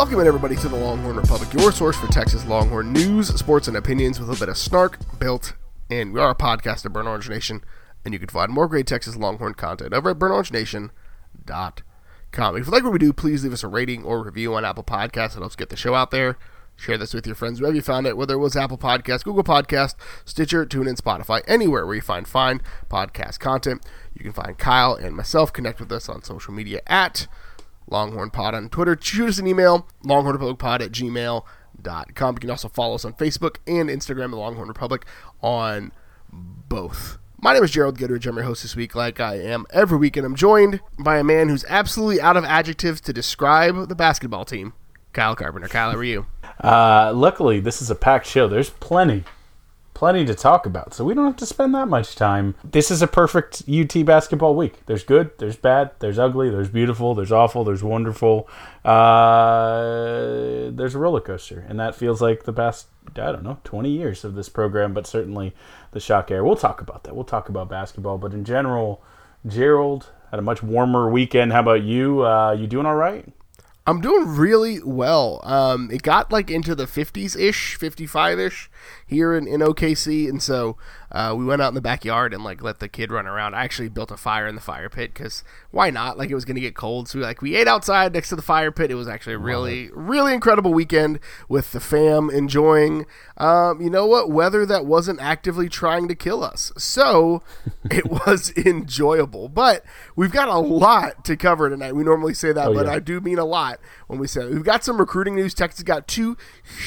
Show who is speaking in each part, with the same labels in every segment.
Speaker 1: Welcome everybody to the Longhorn Republic, your source for Texas Longhorn news, sports, and opinions with a bit of snark built in. We are a podcast of Burnt Orange Nation, and you can find more great Texas Longhorn content over at burntorangenation.com. If you like what we do, please leave us a rating or review on Apple Podcasts. It helps get the show out there. Share this with your friends wherever you found it, whether it was Apple Podcast, Google Podcast, Stitcher, TuneIn, Spotify, anywhere where you find fine podcast content. You can find Kyle and myself. Connect with us on social media at Longhorn Pod on Twitter. Shoot us an email, longhornrepublicpod at gmail.com. You can also follow us on Facebook and Instagram, the Longhorn Republic, on both. My name is Gerald Goodrich. I'm your host this week, like I am every week, and I'm joined by a man who's absolutely out of adjectives to describe the basketball team, Kyle Carpenter. Kyle, how are you?
Speaker 2: Uh, luckily, this is a packed show. There's plenty, plenty to talk about, so we don't have to spend that much time. This is a perfect UT basketball week. There's good, there's bad, there's ugly, there's beautiful, there's awful, there's wonderful. Uh, there's a roller coaster, and that feels like the past I don't know 20 years of this program, but certainly the Shaka era. We'll talk about that. We'll talk about basketball, but in general, Gerald had a much warmer weekend. How about you? Uh, you doing all right?
Speaker 1: I'm doing really well. Um, it got like into the 50s ish, 55 ish here in, in OKC, and so uh, we went out in the backyard and like let the kid run around. I actually built a fire in the fire pit because why not? Like it was gonna get cold, so we, like we ate outside next to the fire pit. It was actually a really really incredible weekend with the fam enjoying. Um, you know what? Weather that wasn't actively trying to kill us, so it was enjoyable. But we've got a lot to cover tonight. We normally say that,
Speaker 2: Oh,
Speaker 1: but
Speaker 2: yeah.
Speaker 1: I do mean a lot when we say it. We've got some recruiting news. Texas got two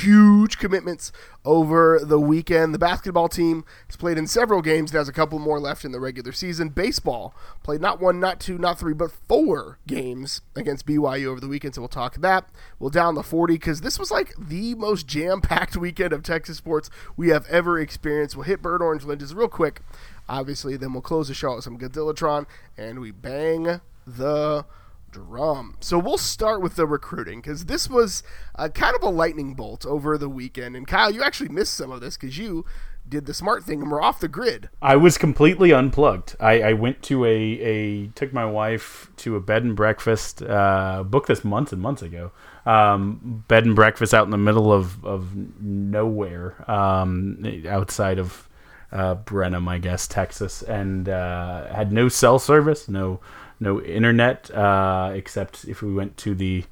Speaker 1: huge commitments over the weekend. The basketball team has played in several games and has a couple more left in the regular season. Baseball played not one, not two, not three, but four games against BYU over the weekend. So we'll talk that. We'll down the 40 because this was like the most jam packed weekend of Texas sports we have ever experienced. We'll hit Bird Orange Lynches real quick, obviously. Then we'll close the show with some Godzillatron and we bang the drum. So we'll start with the recruiting because this was uh, kind of a lightning bolt over the weekend. And Kyle, you actually missed some of this because you did the smart thing and were off the grid.
Speaker 2: I was completely unplugged. I, I went to a, a took my wife to a bed and breakfast. Uh, booked this months and months ago. Um, bed and breakfast out in the middle of of nowhere, um, outside of uh, Brenham, I guess, Texas, and uh, had no cell service, no no internet, uh, except if we went to the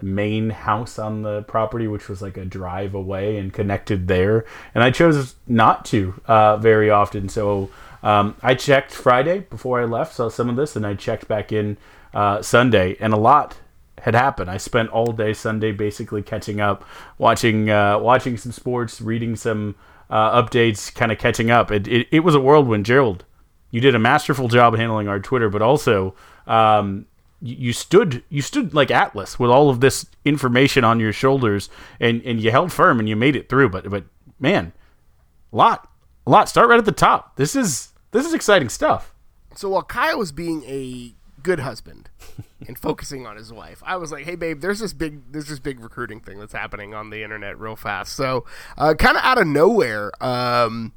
Speaker 2: main house on the property, which was like a drive away and connected there. And I chose not to uh, very often. So um, I checked Friday before I left, saw some of this, and I checked back in uh, Sunday, and a lot had happened. I spent all day Sunday basically catching up, watching uh, watching some sports, reading some uh, updates, kind of catching up. It, it it was a whirlwind, Gerald. You did a masterful job handling our Twitter, but also um, you, you stood you stood like Atlas with all of this information on your shoulders, and, and you held firm and you made it through. But but man, a lot a lot. Start right at the top. This is this is exciting stuff.
Speaker 1: So while Kyle was being a good husband and focusing on his wife, I was like, "Hey, babe, there's this big, there's this big recruiting thing that's happening on the internet real fast." So, uh, kind of out of nowhere, um,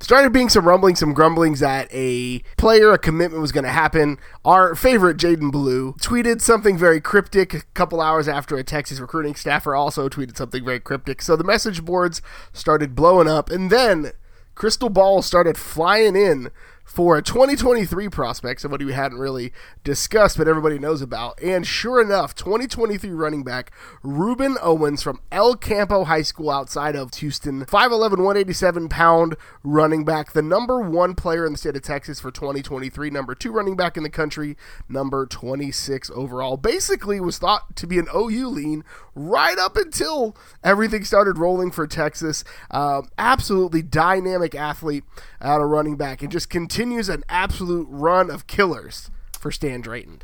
Speaker 1: started being some rumbling, some grumblings that a player, a commitment was going to happen. Our favorite Jaydon Blue tweeted something very cryptic a couple hours after a Texas recruiting staffer also tweeted something very cryptic. So the message boards started blowing up, and then crystal balls started flying in for a 2023 prospect, somebody we hadn't really discussed, but everybody knows about. And sure enough, 2023 running back Rueben Owens from El Campo High School outside of Houston, 5'11, 187 pound running back, the number one player in the state of Texas for 2023, number two running back in the country, number 26 overall. Basically, was thought to be an OU lean right up until everything started rolling for Texas. Um, absolutely dynamic athlete out of running back and just continues an absolute run of killers for Stan Drayton.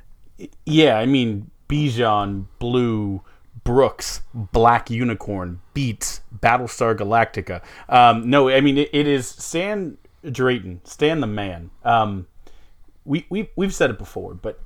Speaker 2: Yeah, I mean Bijan, Blue, Brooks, Black Unicorn, Beats, Battlestar Galactica. Um, no, I mean it, it is Stan Drayton, Stan the man. Um, we we we've said it before, but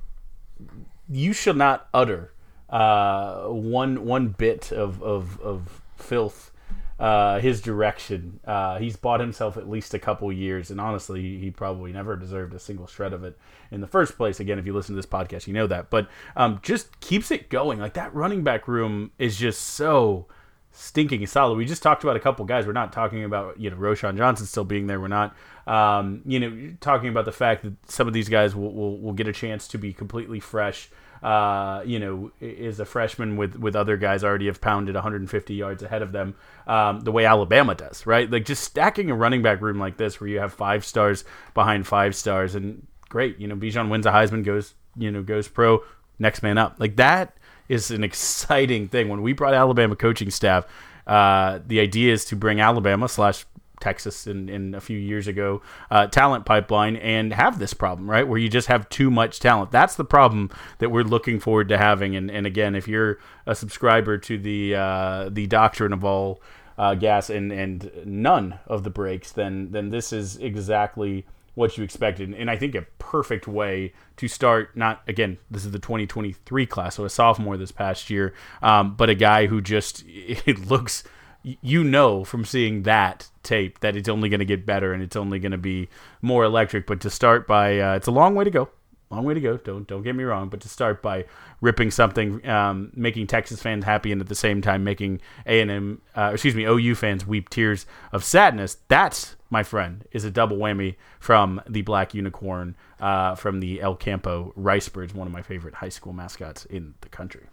Speaker 2: you shall not utter uh, one one bit of of, of filth uh, his direction. Uh, he's bought himself at least a couple years, and honestly, he probably never deserved a single shred of it in the first place. Again, if you listen to this podcast, you know that. But um, just keeps it going. Like that running back room is just so stinking solid. We just talked about a couple guys. We're not talking about you know Roschon Johnson still being there. We're not um, you know talking about the fact that some of these guys will, will, will get a chance to be completely fresh. Uh, you know, is a freshman with with other guys already have pounded 150 yards ahead of them. Um, the way Alabama does, right? Like just stacking a running back room like this, where you have five stars behind five stars, and great. You know, Bijan wins a Heisman, goes you know goes pro, next man up. Like that is an exciting thing. When we brought Alabama coaching staff, uh, the idea is to bring Alabama slash Texas in, in a few years ago uh, talent pipeline and have this problem, right? Where you just have too much talent. That's the problem that we're looking forward to having. And, and again, if you're a subscriber to the uh, the doctrine of all uh, gas and, and none of the breaks, then then this is exactly what you expected. And I think a perfect way to start, not again, this is the 2023 class, so a sophomore this past year, um, but a guy who just, it looks, you know, from seeing that tape that it's only going to get better and it's only going to be more electric. But to start by, uh, it's a long way to go long way to go. Don't don't get me wrong, but to start by ripping something, um, making Texas fans happy, and at the same time making A and M, uh, excuse me, OU fans weep tears of sadness. That's my friend is a double whammy from the Black Unicorn, uh, from the El Campo Ricebirds, one of my favorite high school mascots in the country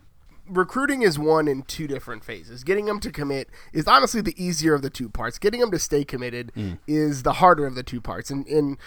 Speaker 1: recruiting is one in two different phases. Getting them to commit is honestly the easier of the two parts. Getting them to stay committed mm. is the harder of the two parts. And, in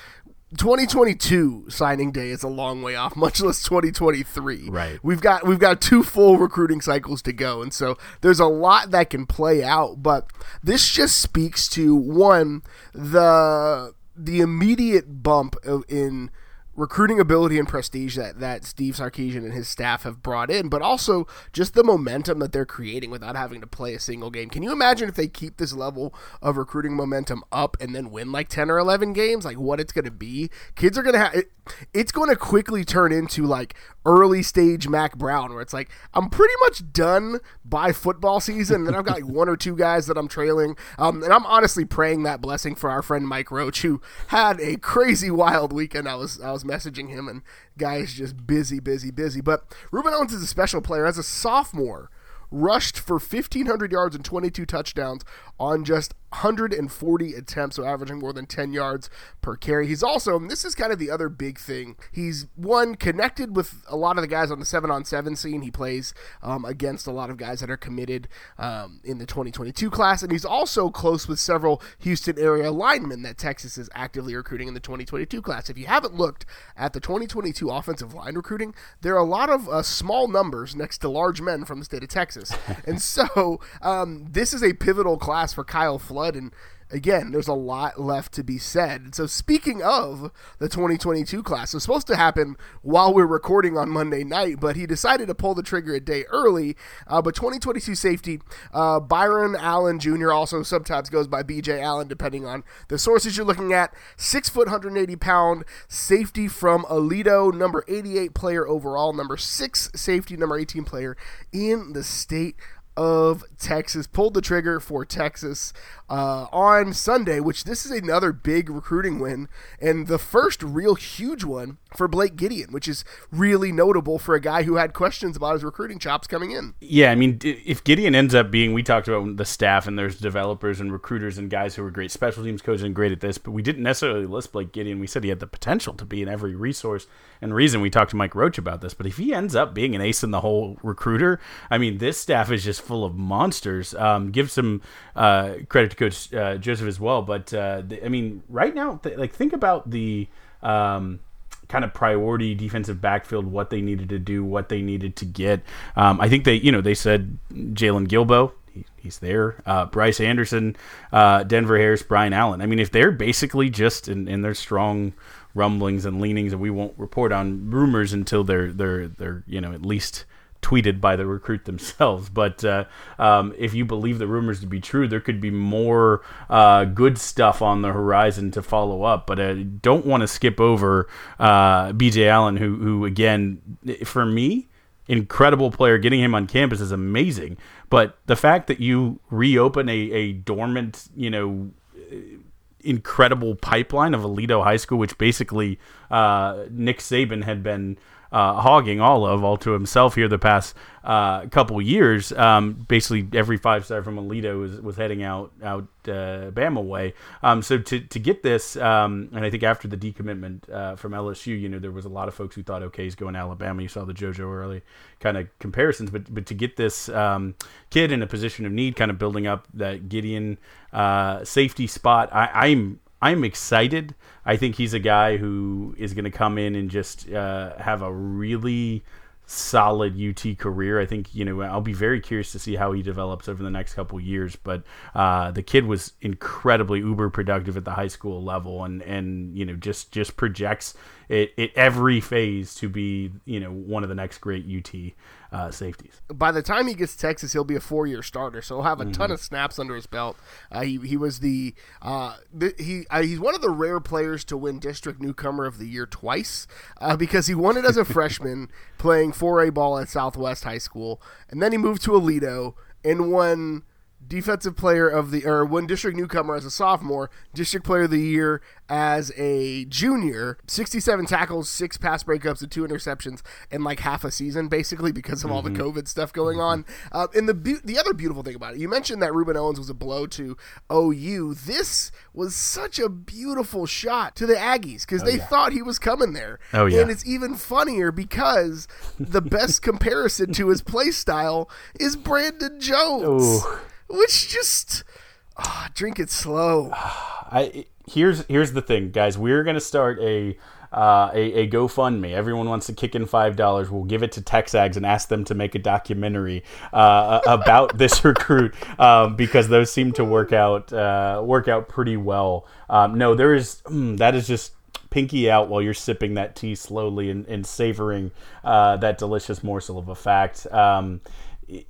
Speaker 1: 2022 signing day is a long way off, much less 2023.
Speaker 2: Right.
Speaker 1: We've got we've got two full recruiting cycles to go, and so there's a lot that can play out. But this just speaks to one the the immediate bump in recruiting ability and prestige that, that Steve Sarkisian and his staff have brought in, but also just the momentum that they're creating without having to play a single game. Can you imagine if they keep this level of recruiting momentum up and then win like 10 or 11 games? Like what it's going to be? Kids are going to have it, it's going to quickly turn into like early stage Mack Brown, where it's like I'm pretty much done by football season, and then I've got like one or two guys that I'm trailing, um, and I'm honestly praying that blessing for our friend Mike Roach, who had a crazy wild weekend. I was I was messaging him, and guys just busy, busy, busy. But Rueben Owens is a special player as a sophomore rushed for 1,500 yards and 22 touchdowns on just 140 attempts, so averaging more than 10 yards per carry. He's also, and this is kind of the other big thing, he's one connected with a lot of the guys on the 7 on 7 scene. He plays um, against a lot of guys that are committed um, in the 2022 class, and he's also close with several Houston area linemen that Texas is actively recruiting in the 2022 class. If you haven't looked at the 2022 offensive line recruiting, there are a lot of uh, small numbers next to large men from the state of Texas. and so um, this is a pivotal class for Kyle Flood flood and again, there's a lot left to be said. So, speaking of the 2022 class, it was supposed to happen while we are recording on Monday night, but he decided to pull the trigger a day early. Uh, but 2022 safety, uh, Byron Allen Jr., also sometimes goes by BJ Allen, depending on the sources you're looking at. Six foot, 180 pound safety from Aledo, number 88 player overall, number six safety, number 18 player in the state of Texas pulled the trigger for Texas uh, on Sunday, which this is another big recruiting win. And the first real huge one for Blake Gideon, which is really notable for a guy who had questions about his recruiting chops coming in.
Speaker 2: Yeah, I mean, if Gideon ends up being, we talked about the staff and there's developers and recruiters and guys who are great special teams coaches and great at this, but we didn't necessarily list Blake Gideon. We said he had the potential to be in every resource and reason. We talked to Mike Roach about this, but if he ends up being an ace in the whole recruiter, I mean, this staff is just full of monsters. Um, give some uh, credit to Coach uh, Joseph as well, but uh, I mean, right now, th- like think about the. Um, kind of priority defensive backfield, what they needed to do, what they needed to get. Um, I think they, you know, they said Jaylon Guilbeau, he, he's there. Uh, Bryce Anderson, uh, Denver Harris, Brian Allen. I mean, if they're basically just in, in their strong rumblings and leanings, and we won't report on rumors until they're they're they're you know at least tweeted by the recruit themselves. But uh, um, if you believe the rumors to be true, there could be more uh, good stuff on the horizon to follow up. But I don't want to skip over uh, BJ Allen, who, who again, for me, incredible player. Getting him on campus is amazing. But the fact that you reopen a, a dormant, you know, incredible pipeline of Aledo High School, which basically uh, Nick Saban had been uh, hogging all of all to himself here the past uh, couple years. Um, basically, every five star from Aledo was, was heading out out uh, Bama way. Um, so to, to get this, um, and I think after the decommitment uh, from LSU, you know, there was a lot of folks who thought, okay, he's going to Alabama. You saw the JoJo Earle kind of comparisons, but but to get this um, kid in a position of need, kind of building up that Gideon uh, safety spot, I, I'm I'm excited. I think he's a guy who is going to come in and just uh, have a really solid UT career. I think you know I'll be very curious to see how he develops over the next couple years. But uh, the kid was incredibly uber productive at the high school level, and and you know just just projects it, it every phase to be you know one of the next great UT uh, safeties.
Speaker 1: By the time he gets to Texas, he'll be a four-year starter, so he'll have a mm-hmm. ton of snaps under his belt. Uh, he he was the, uh, the he uh, he's one of the rare players to win District Newcomer of the Year twice uh, because he won it as a freshman playing 4A ball at Southwest High School, and then he moved to Aledo and won defensive player of the or one district newcomer as a sophomore, district player of the year as a junior, 67 tackles, six pass breakups, and two interceptions in like half a season, basically because of mm-hmm. all the mm-hmm. COVID stuff going on. Uh, and the be- the other beautiful thing about it, you mentioned that Rueben Owens was a blow to OU. This was such a beautiful shot to the Aggies because oh, they yeah. thought he was coming there.
Speaker 2: Oh yeah,
Speaker 1: and it's even funnier because the best comparison to his play style is Brandon Jones. Ooh which just oh, drink it slow.
Speaker 2: I here's here's the thing, guys. We're gonna start a. Uh, a, a GoFundMe. Everyone wants to kick in five dollars. We'll give it to Texags and ask them to make a documentary uh, about this recruit um, because those seem to work out uh, work out pretty well. Um, no, there is mm, that is just pinky out while you're sipping that tea slowly and, and savoring uh, that delicious morsel of a fact. Um,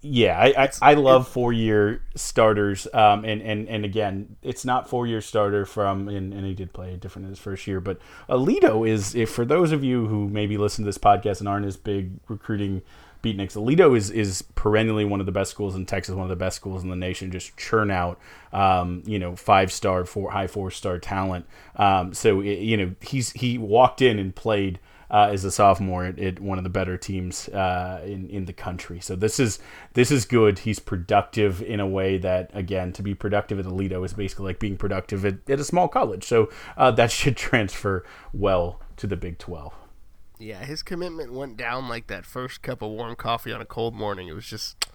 Speaker 2: yeah, I, I, I, love four year starters. Um, and, and, and again, it's not four year starter from, and, and he did play different in his first year, but Aledo is, if for those of you who maybe listen to this podcast and aren't as big recruiting beatniks, Aledo is, is perennially one of the best schools in Texas, one of the best schools in the nation, just churn out, um, you know, five star, four, high four star talent. Um, so, it, you know, he's, he walked in and played, uh, as a sophomore at, at, one of the better teams uh, in in the country. So this is this is good. He's productive in a way that again to be productive at Aledo is basically like being productive at, at a small college. So uh, that should transfer well to the Big Twelve.
Speaker 1: Yeah, his commitment went down like that first cup of warm coffee on a cold morning. It was just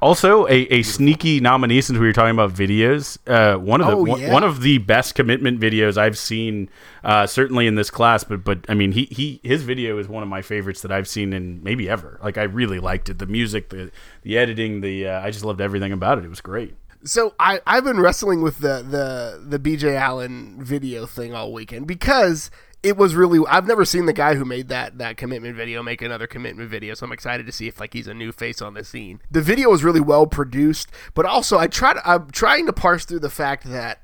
Speaker 2: also, a, a sneaky nominee since we were talking about videos. Uh, one of the oh, yeah. one of the best commitment videos I've seen, uh, certainly in this class. But but I mean, he he his video is one of my favorites that I've seen in maybe ever. Like I really liked it. The music, the the editing, the uh, I just loved everything about it. It was great.
Speaker 1: So I I've been wrestling with the the the BJ Allen video thing all weekend because it was really I've never seen the guy who made that that commitment video make another commitment video, so I'm excited to see if like he's a new face on the scene. The video was really well produced, but also I tried I'm trying to parse through the fact that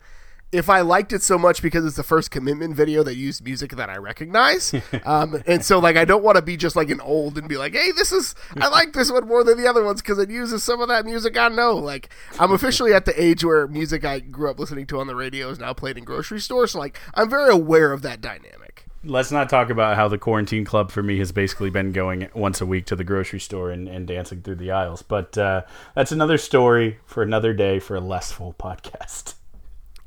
Speaker 1: if I liked it so much because it's the first commitment video that used music that I recognize, um, and so like I don't want to be just like an old and be like, hey, this is I like this one more than the other ones because it uses some of that music I know. Like I'm officially at the age where music I grew up listening to on the radio is now played in grocery stores, so like I'm very aware of that dynamic.
Speaker 2: Let's not talk about how the quarantine club for me has basically been going once a week to the grocery store and, and dancing through the aisles. But uh, that's another story for another day for a less full podcast.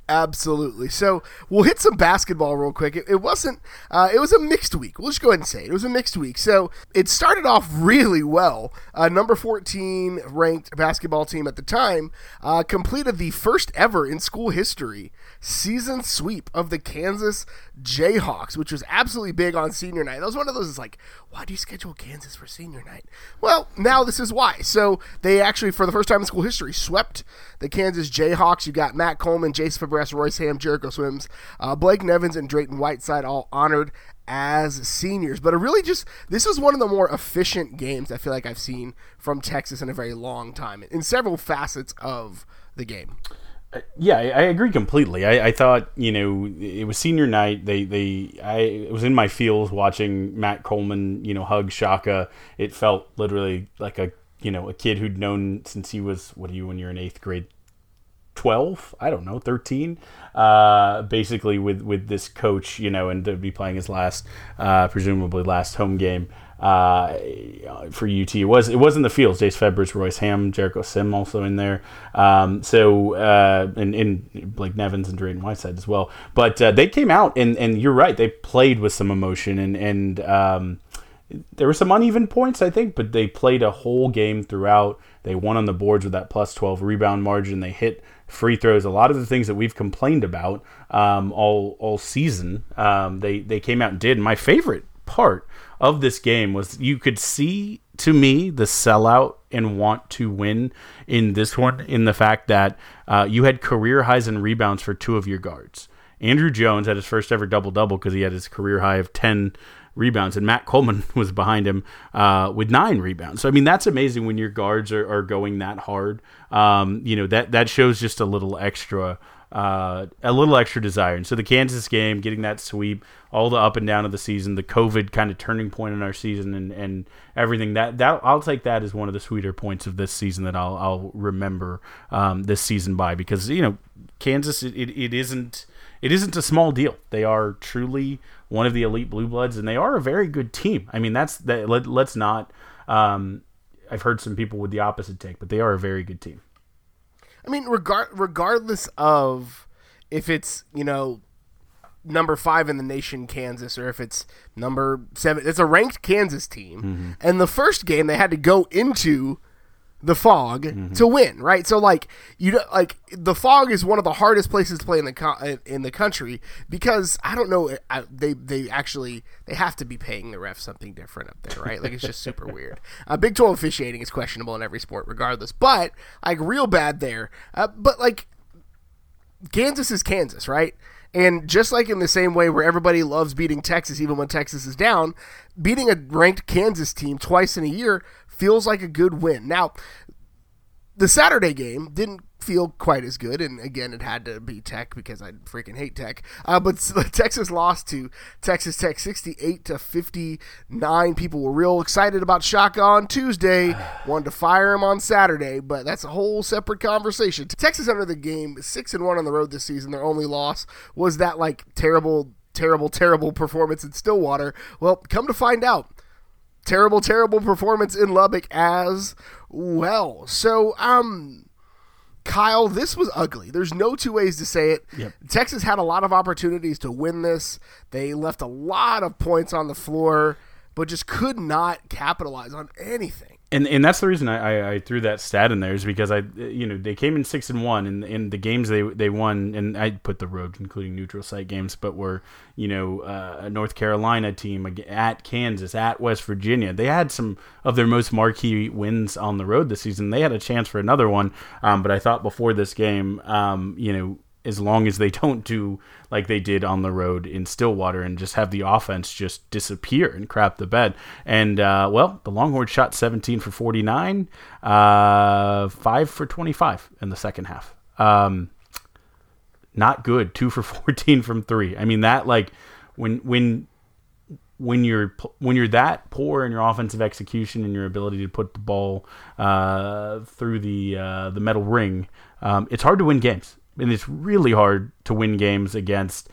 Speaker 1: Absolutely. So we'll hit some basketball real quick. It, it wasn't. Uh, it was a mixed week. We'll just go ahead and say it. it was a mixed week. So it started off really well. Uh, number fourteen ranked basketball team at the time uh, completed the first ever in school history season sweep of the Kansas Jayhawks, which was absolutely big on senior night. That was one of those. Like, why do you schedule Kansas for senior night? Well, now this is why. So they actually, for the first time in school history, swept the Kansas Jayhawks. You got Matt Coleman, Jase Febres, Royce Hamm, Jericho Sims, uh, Blake Nevins, and Drayton Whiteside all honored as seniors. But it really just this was one of the more efficient games I feel like I've seen from Texas in a very long time in several facets of the game.
Speaker 2: Yeah, I, agree completely. I, I, thought you know it was senior night. They they I was in my feels watching Matt Coleman you know hug Shaka. It felt literally like a you know a kid who'd known since he was what are you when you're in eighth grade 12 i don't know 13 uh, basically with with this coach you know and to be playing his last uh, presumably last home game uh, for UT. It was it was in the fields. Jase Febres, Royce Hamm, Jericho Sim also in there. Um, so uh, and, and Blake Nevins and Drayton Whiteside as well. But uh, they came out and and you're right. They played with some emotion and and um, there were some uneven points I think, but they played a whole game throughout. They won on the boards with that plus 12 rebound margin. They hit free throws. A lot of the things that we've complained about um, all all season, um, they they came out and did. My favorite part of this game was you could see to me the sellout and want to win in this one in the fact that uh, you had career highs in rebounds for two of your guards. Andrew Jones had his first ever double double because he had his career high of 10 rebounds, and Matt Coleman was behind him uh, with nine rebounds. So I mean that's amazing when your guards are, are going that hard. Um, you know that that shows just a little extra uh, a little extra desire. And so the Kansas game, getting that sweep, all the up and down of the season, the COVID kind of turning point in our season, and, and everything that that I'll take that as one of the sweeter points of this season that I'll I'll remember um, this season by because you know Kansas it, it, it isn't it isn't a small deal. They are truly one of the elite blue bloods, and they are a very good team. I mean that's that. Let, let's not. Um, I've heard some people with the opposite take, but they are a very good team.
Speaker 1: I mean, regard regardless of if it's you know number five in the nation, Kansas, or if it's number seven, it's a ranked Kansas team. Mm-hmm. And the first game they had to go into the Phog mm-hmm. to win, right? So like you like the Phog is one of the hardest places to play in the co- in the country because I don't know I, they they actually they have to be paying the ref something different up there, right? Like it's just super weird. Uh, Big Twelve officiating is questionable in every sport, regardless, but like real bad there. Uh, but like Kansas is Kansas, right? And just like in the same way where everybody loves beating Texas even when Texas is down, beating a ranked Kansas team twice in a year feels like a good win. Now, the Saturday game didn't feel quite as good, and again, it had to be Tech because I freaking hate Tech. Uh, but Texas lost to Texas Tech, sixty-eight to fifty-nine. People were real excited about Shaka on Tuesday, wanted to fire him on Saturday, but that's a whole separate conversation. Texas entered the game six and one on the road this season. Their only loss was that like terrible, terrible, terrible performance in Stillwater. Well, come to find out terrible, terrible performance in Lubbock as well. So, um, Kyle, this was ugly. There's no two ways to say it. Yep. Texas had a lot of opportunities to win this. They left a lot of points on the floor, but just could not capitalize on anything
Speaker 2: and and that's the reason I, I, I, threw that stat in there is because I you know they came in six and one and in the games they they won and I put the road including neutral site games but were you know uh, a North Carolina team at Kansas at West Virginia. They had some of their most marquee wins on the road this season. They had a chance for another one um, but I thought before this game um, you know as long as they don't do like they did on the road in Stillwater and just have the offense just disappear and crap the bed. And uh, well, the Longhorns shot 17 for 49, uh, five for 25 in the second half. Um, not good. Two for 14 from three. I mean that like when when when you're when you're that poor in your offensive execution and your ability to put the ball uh, through the uh, the metal ring, um, it's hard to win games and it's really hard to win games against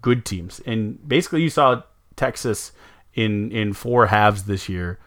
Speaker 2: good teams. And basically, you saw Texas in in four halves this year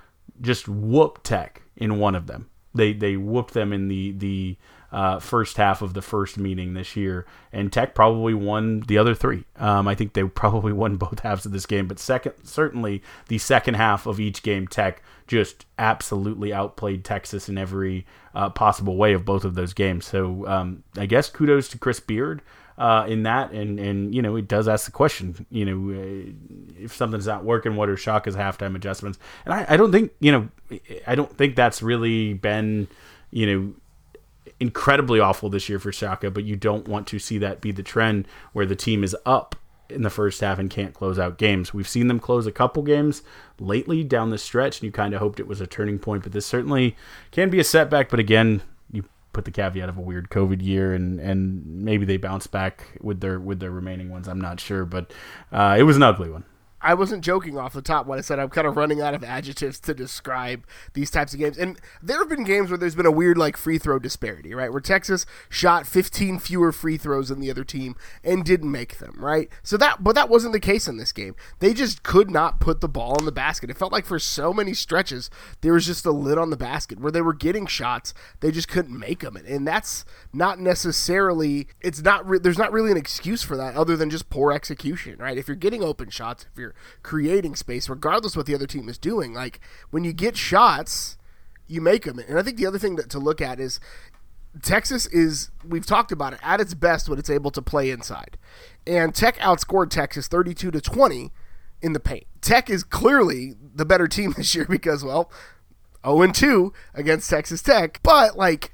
Speaker 2: just whoop Tech in one of them. They they whooped them in the the uh, first half of the first meeting this year, and Tech probably won the other three. Um, I think they probably won both halves of this game, but second, certainly the second half of each game, Tech just absolutely outplayed Texas in every uh, possible way of both of those games. So um, I guess kudos to Chris Beard. Uh, in that, and and you know, it does ask the question, you know, uh, if something's not working, what are Shaka's halftime adjustments? And I, I don't think, you know, I don't think that's really been, you know, incredibly awful this year for Shaka, but you don't want to see that be the trend where the team is up in the first half and can't close out games. We've seen them close a couple games lately down the stretch, and you kind of hoped it was a turning point, but this certainly can be a setback. But again, put the caveat of a weird COVID year, and and maybe they bounce back with their with their remaining ones. I'm not sure, but uh, it was an ugly one.
Speaker 1: I wasn't joking off the top when I said I'm kind of running out of adjectives to describe these types of games. And there have been games where there's been a weird like free throw disparity, right? Where Texas shot 15 fewer free throws than the other team and didn't make them, right? So that but that wasn't the case in this game. They just could not put the ball in the basket. It felt like for so many stretches there was just a lid on the basket where they were getting shots, they just couldn't make them. And that's not necessarily it's not re- there's not really an excuse for that other than just poor execution, right? If you're getting open shots, if you're creating space, regardless what the other team is doing. Like when you get shots, you make them. And I think the other thing to, look at is Texas is we've talked about it at its best when it's able to play inside, and Tech outscored Texas thirty-two to twenty in the paint. Tech is clearly the better team this year because well, zero and two against Texas Tech, but like.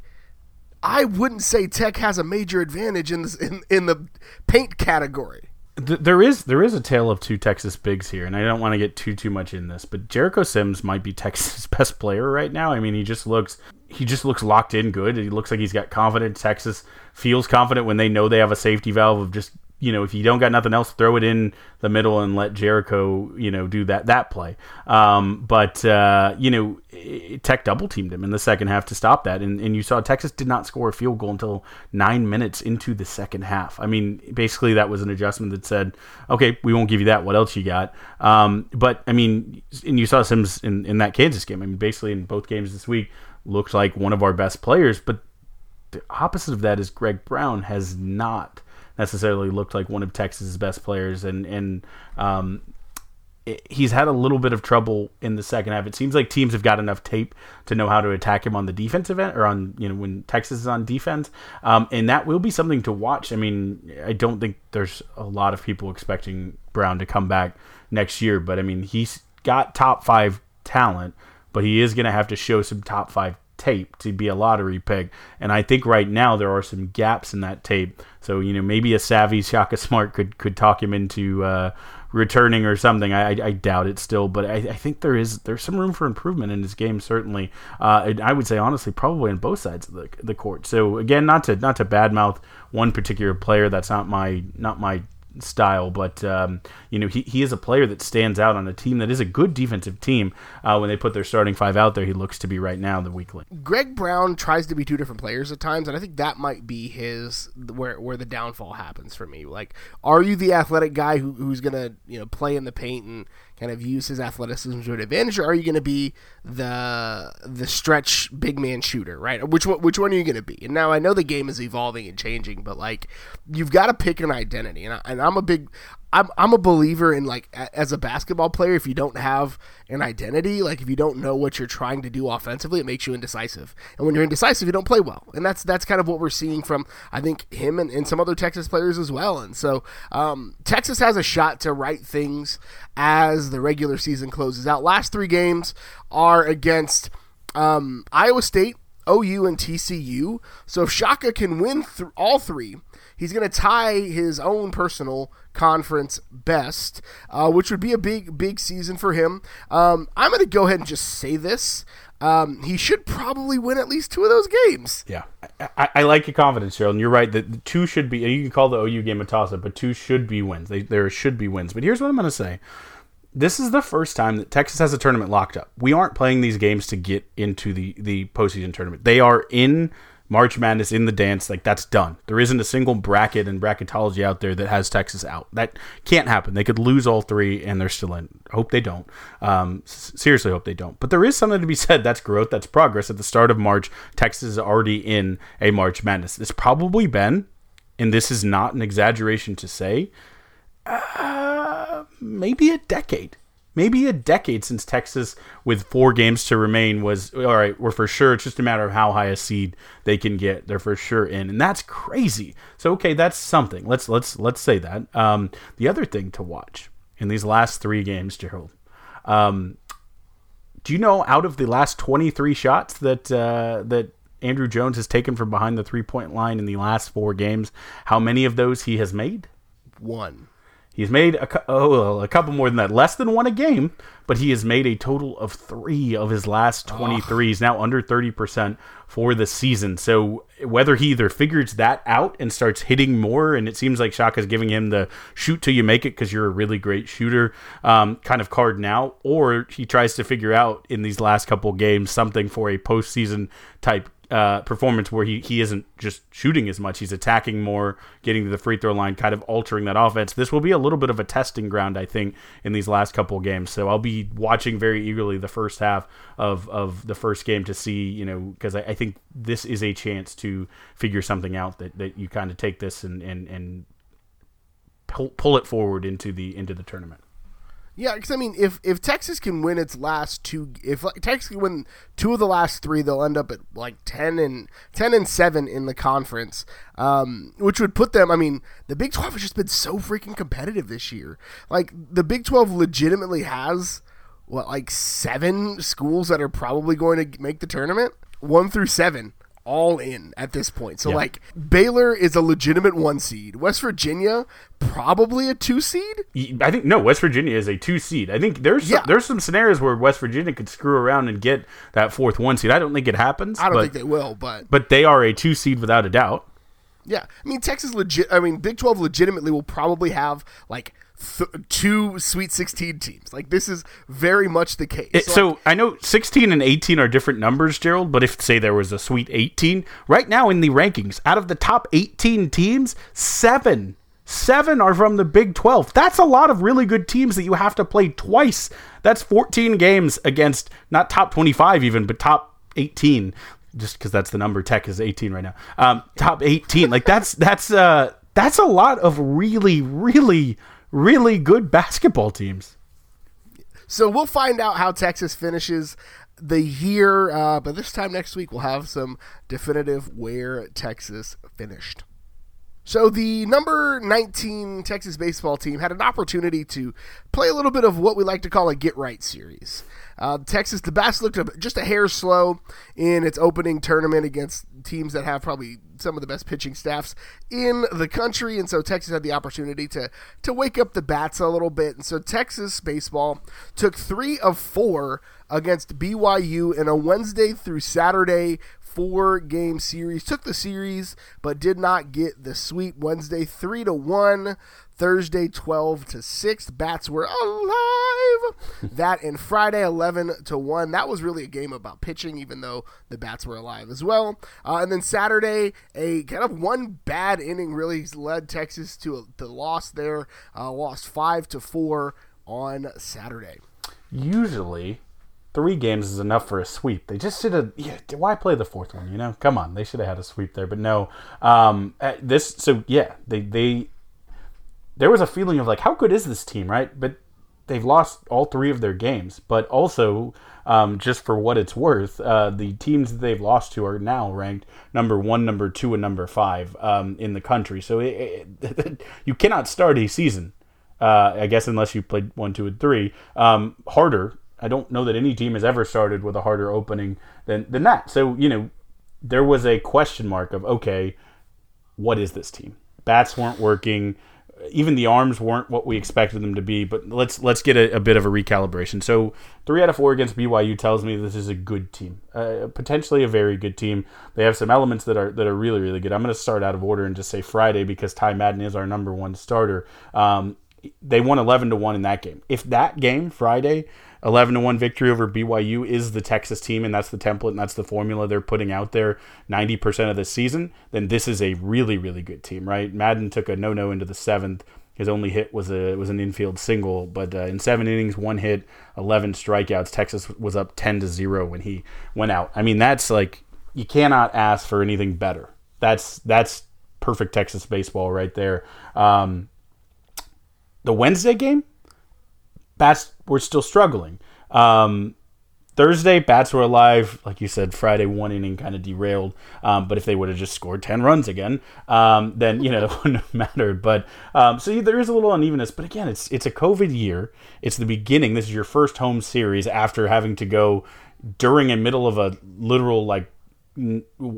Speaker 1: I wouldn't say Tech has a major advantage in this, in, in the paint category
Speaker 2: there is there is a tale of two Texas bigs here, and I don't want to get too too much in this, but Jericho Sims might be Texas' best player right now. I mean, he just looks he just looks locked in good. He looks like he's got confidence. Texas feels confident when they know they have a safety valve of just you know, if you don't got nothing else, throw it in the middle and let Jericho, you know, do that that play. Um, but uh, you know, Tech double teamed him in the second half to stop that, and, and you saw Texas did not score a field goal until nine minutes into the second half. I mean, basically that was an adjustment that said, okay, we won't give you that. What else you got? Um, but I mean, and you saw Sims in, in that Kansas game. I mean, basically in both games this week looked like one of our best players, but the opposite of that is Greg Brown has not necessarily looked like one of Texas's best players, and and um, it, he's had a little bit of trouble in the second half. It seems like teams have got enough tape to know how to attack him on the defensive end, or on you know when Texas is on defense, um, and that will be something to watch. I mean, I don't think there's a lot of people expecting Brown to come back next year, but I mean he's got top five talent, but he is going to have to show some top five tape to be a lottery pick. And I think right now there are some gaps in that tape. So you know maybe a savvy Shaka Smart could could talk him into uh, returning or something. I, I, doubt it still, but I, I, think there is there's some room for improvement in his game certainly. Uh, I would say honestly probably on both sides of the, the court. So again, not to not to badmouth one particular player. That's not my not my style, but um, you know he, he is a player that stands out on a team that is a good defensive team. Uh, when they put their starting five out there, he looks to be right now the weak link.
Speaker 1: Greg Brown tries to be two different players at times, and I think that might be his where where the downfall happens for me. Like, are you the athletic guy who, who's gonna you know play in the paint and kind of use his athleticism to an advantage, or are you going to be the the stretch big man shooter, right? Which one which one are you going to be? And now I know the game is evolving and changing, but like you've got to pick an identity, and, I, and I'm a big I'm I'm a believer in like as a basketball player, if you don't have an identity, like if you don't know what you're trying to do offensively, it makes you indecisive. And when you're indecisive, you don't play well. And that's that's kind of what we're seeing from I think him and, and some other Texas players as well. And so um, Texas has a shot to right things as the regular season closes out. Last three games are against um, Iowa State, OU, and TCU. So if Shaka can win th- all three He's going to tie his own personal conference best, uh, which would be a big, big season for him. Um, I'm going to go ahead and just say this. Um, he should probably win at least two of those games.
Speaker 2: Yeah, I, I like your confidence, Cheryl, and you're right that two should be. You can call the OU game a toss-up, but two should be wins. They, there should be wins. But here's what I'm going to say: this is the first time that Texas has a tournament locked up. We aren't playing these games to get into the the postseason tournament. They are in March Madness in the dance, like that's done. There isn't a single bracket and bracketology out there that has Texas out. That can't happen. They could lose all three and they're still in. Hope they don't. Um, seriously, hope they don't. But there is something to be said. That's growth. That's progress. At the start of March, Texas is already in a March Madness. It's probably been, and this is not an exaggeration to say, uh, maybe a decade maybe a decade since Texas, with four games to remain, was all right. We're for sure. It's just a matter of how high a seed they can get. They're for sure in, and that's crazy. So okay, that's something. Let's let's let's say that. Um, the other thing to watch in these last three games, Gerald. Um, do you know out of the last 23 shots that uh, that Andrew Jones has taken from behind the three point line in the last four games, how many of those he has made?
Speaker 1: One.
Speaker 2: He's made a, oh, a couple more than that, less than one a game, but he has made a total of three of his last 23. He's now under 30% for the season. So whether he either figures that out and starts hitting more, and it seems like Shaka's giving him the shoot till you make it because you're a really great shooter um, kind of card now, or he tries to figure out in these last couple games something for a postseason type uh, performance where he, he isn't just shooting as much. He's attacking more, getting to the free throw line, kind of altering that offense. This will be a little bit of a testing ground, I think, in these last couple games. So I'll be watching very eagerly the first half of, of the first game to see, you know, because I, I, think this is a chance to figure something out that, that you kind of take this and, and, and pull, pull it forward into the into the tournament.
Speaker 1: Yeah, because I mean, if if Texas can win its last two, if like, Texas can win two of the last three, they'll end up at like ten and ten and seven in the conference, um, which would put them. I mean, the Big Twelve has just been so freaking competitive this year. Like the Big Twelve legitimately has what like seven schools that are probably going to make the tournament, one through seven all in at this point. So yeah. like Baylor is a legitimate one seed. West Virginia probably a two seed.
Speaker 2: I think no, West Virginia is a two seed. I think there's yeah. some, there's some scenarios where West Virginia could screw around and get that fourth one seed. I don't think it happens.
Speaker 1: I don't
Speaker 2: but,
Speaker 1: think they will, but
Speaker 2: but they are a two seed without a doubt.
Speaker 1: Yeah, I mean Texas legit. I mean Big Twelve legitimately will probably have like th- two Sweet 16 teams. Like this is very much the case.
Speaker 2: It, so, I know 16 and 18 are different numbers, Gerald. But if say there was a Sweet 18 right now in the rankings, out of the top 18 teams, seven Seven are from the Big 12. That's a lot of really good teams that you have to play twice. That's 14 games against not top 25 even, but top 18. Just because that's the number. Tech is 18 right now. Um, top 18. like that's that's uh that's a lot of really really really good basketball teams.
Speaker 1: So we'll find out how Texas finishes the year, uh, but this time next week we'll have some definitive where Texas finished. So the number 19 Texas baseball team had an opportunity to play a little bit of what we like to call a get right series. Uh, Texas, the bats looked just a hair slow in its opening tournament against teams that have probably some of the best pitching staffs in the country, and so Texas had the opportunity to to wake up the bats a little bit. And so Texas baseball took three of four against BYU in a Wednesday through Saturday four game series. Took the series, but did not get the sweep. Wednesday three to one. Thursday 12 to 6. Bats were alive. that and Friday 11 to 1. That was really a game about pitching, even though the Bats were alive as well. Uh, and then Saturday, a kind of one bad inning really led Texas to a the loss there. Uh, lost 5 to 4 on Saturday.
Speaker 2: Usually, three games is enough for a sweep. They just should have. Yeah, why play the fourth one? You know, come on, they should have had a sweep there. But no, um, uh, this. So yeah, they they. There was a feeling of like, how good is this team, right? But they've lost all three of their games. But also, um, just for what it's worth, uh, the teams that they've lost to are now ranked number one, number two, and number five um, in the country. So it, it, you cannot start a season. Uh, I guess unless you played one, two, and three, um, harder I don't know that any team has ever started with a harder opening than than that. So you know, there was a question mark of okay, what is this team? Bats weren't working. Even the arms weren't what we expected them to be. But let's let's get a, a bit of a recalibration. So three out of four against BYU tells me this is a good team, uh, potentially a very good team. They have some elements that are that are really really good. I'm going to start out of order and just say Friday because Ty Madden is our number one starter. Um, they won 11 to 1 in that game. If that game Friday 11 to 1 victory over BYU is the Texas team and that's the template and that's the formula they're putting out there 90% of the season, then this is a really really good team, right? Madden took a no-no into the 7th. His only hit was a was an infield single, but uh, in 7 innings, one hit, 11 strikeouts, Texas was up 10 to 0 when he went out. I mean, that's like you cannot ask for anything better. That's that's perfect Texas baseball right there. Um, the Wednesday game, Bats were still struggling. Um, Thursday, Bats were alive. Like you said, Friday, one inning kind of derailed. Um, but if they would have just scored 10 runs again, um, then, you know, it wouldn't have mattered. But um, so there is a little unevenness. But again, it's, it's a COVID year. It's the beginning. This is your first home series after having to go during a middle of a literal, like,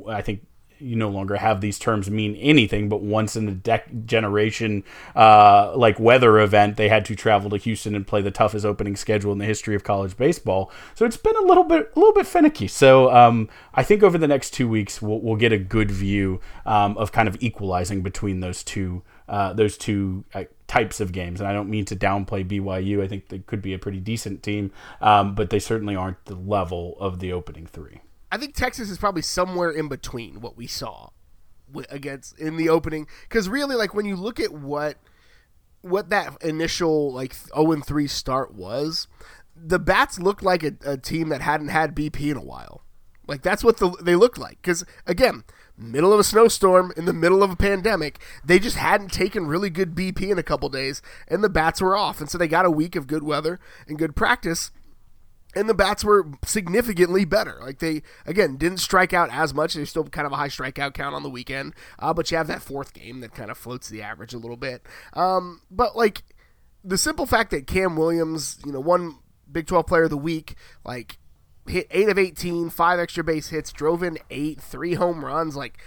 Speaker 2: I think you no longer have these terms mean anything, but once in a dec- generation, uh, like weather event, they had to travel to Houston and play the toughest opening schedule in the history of college baseball. So it's been a little bit, a little bit finicky. So um, I think over the next two weeks, we'll, we'll get a good view um, of kind of equalizing between those two, uh, those two uh, types of games. And I don't mean to downplay BYU. I think they could be a pretty decent team, um, but they certainly aren't the level of the opening three.
Speaker 1: I think Texas is probably somewhere in between what we saw against in the opening. Because really like when you look at what what that initial like 0 and 3 start was the bats looked like a, a, team that hadn't had bp in a while. Like that's what the, they looked like. Because again middle of a snowstorm in the middle of a pandemic they just hadn't taken really good bp in a couple days and the bats were off. And so they got a week of good weather and good practice and the bats were significantly better. Like they again didn't strike out as much. There's still kind of a high strikeout count on the weekend, uh, but you have that fourth game that kind of floats the average a little bit. Um, but like the simple fact that Cam Williams, you know, one Big 12 Player of the Week, like hit eight of 18, five extra base hits, drove in eight, three home runs. Like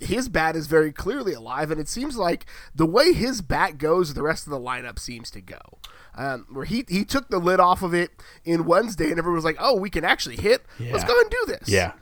Speaker 1: his bat is very clearly alive, and it seems like the way his bat goes, the rest of the lineup seems to go um, where he he took the lid off of it in Wednesday, and everyone was like, "Oh, we can actually hit. Yeah. Let's go and do this."
Speaker 2: Yeah.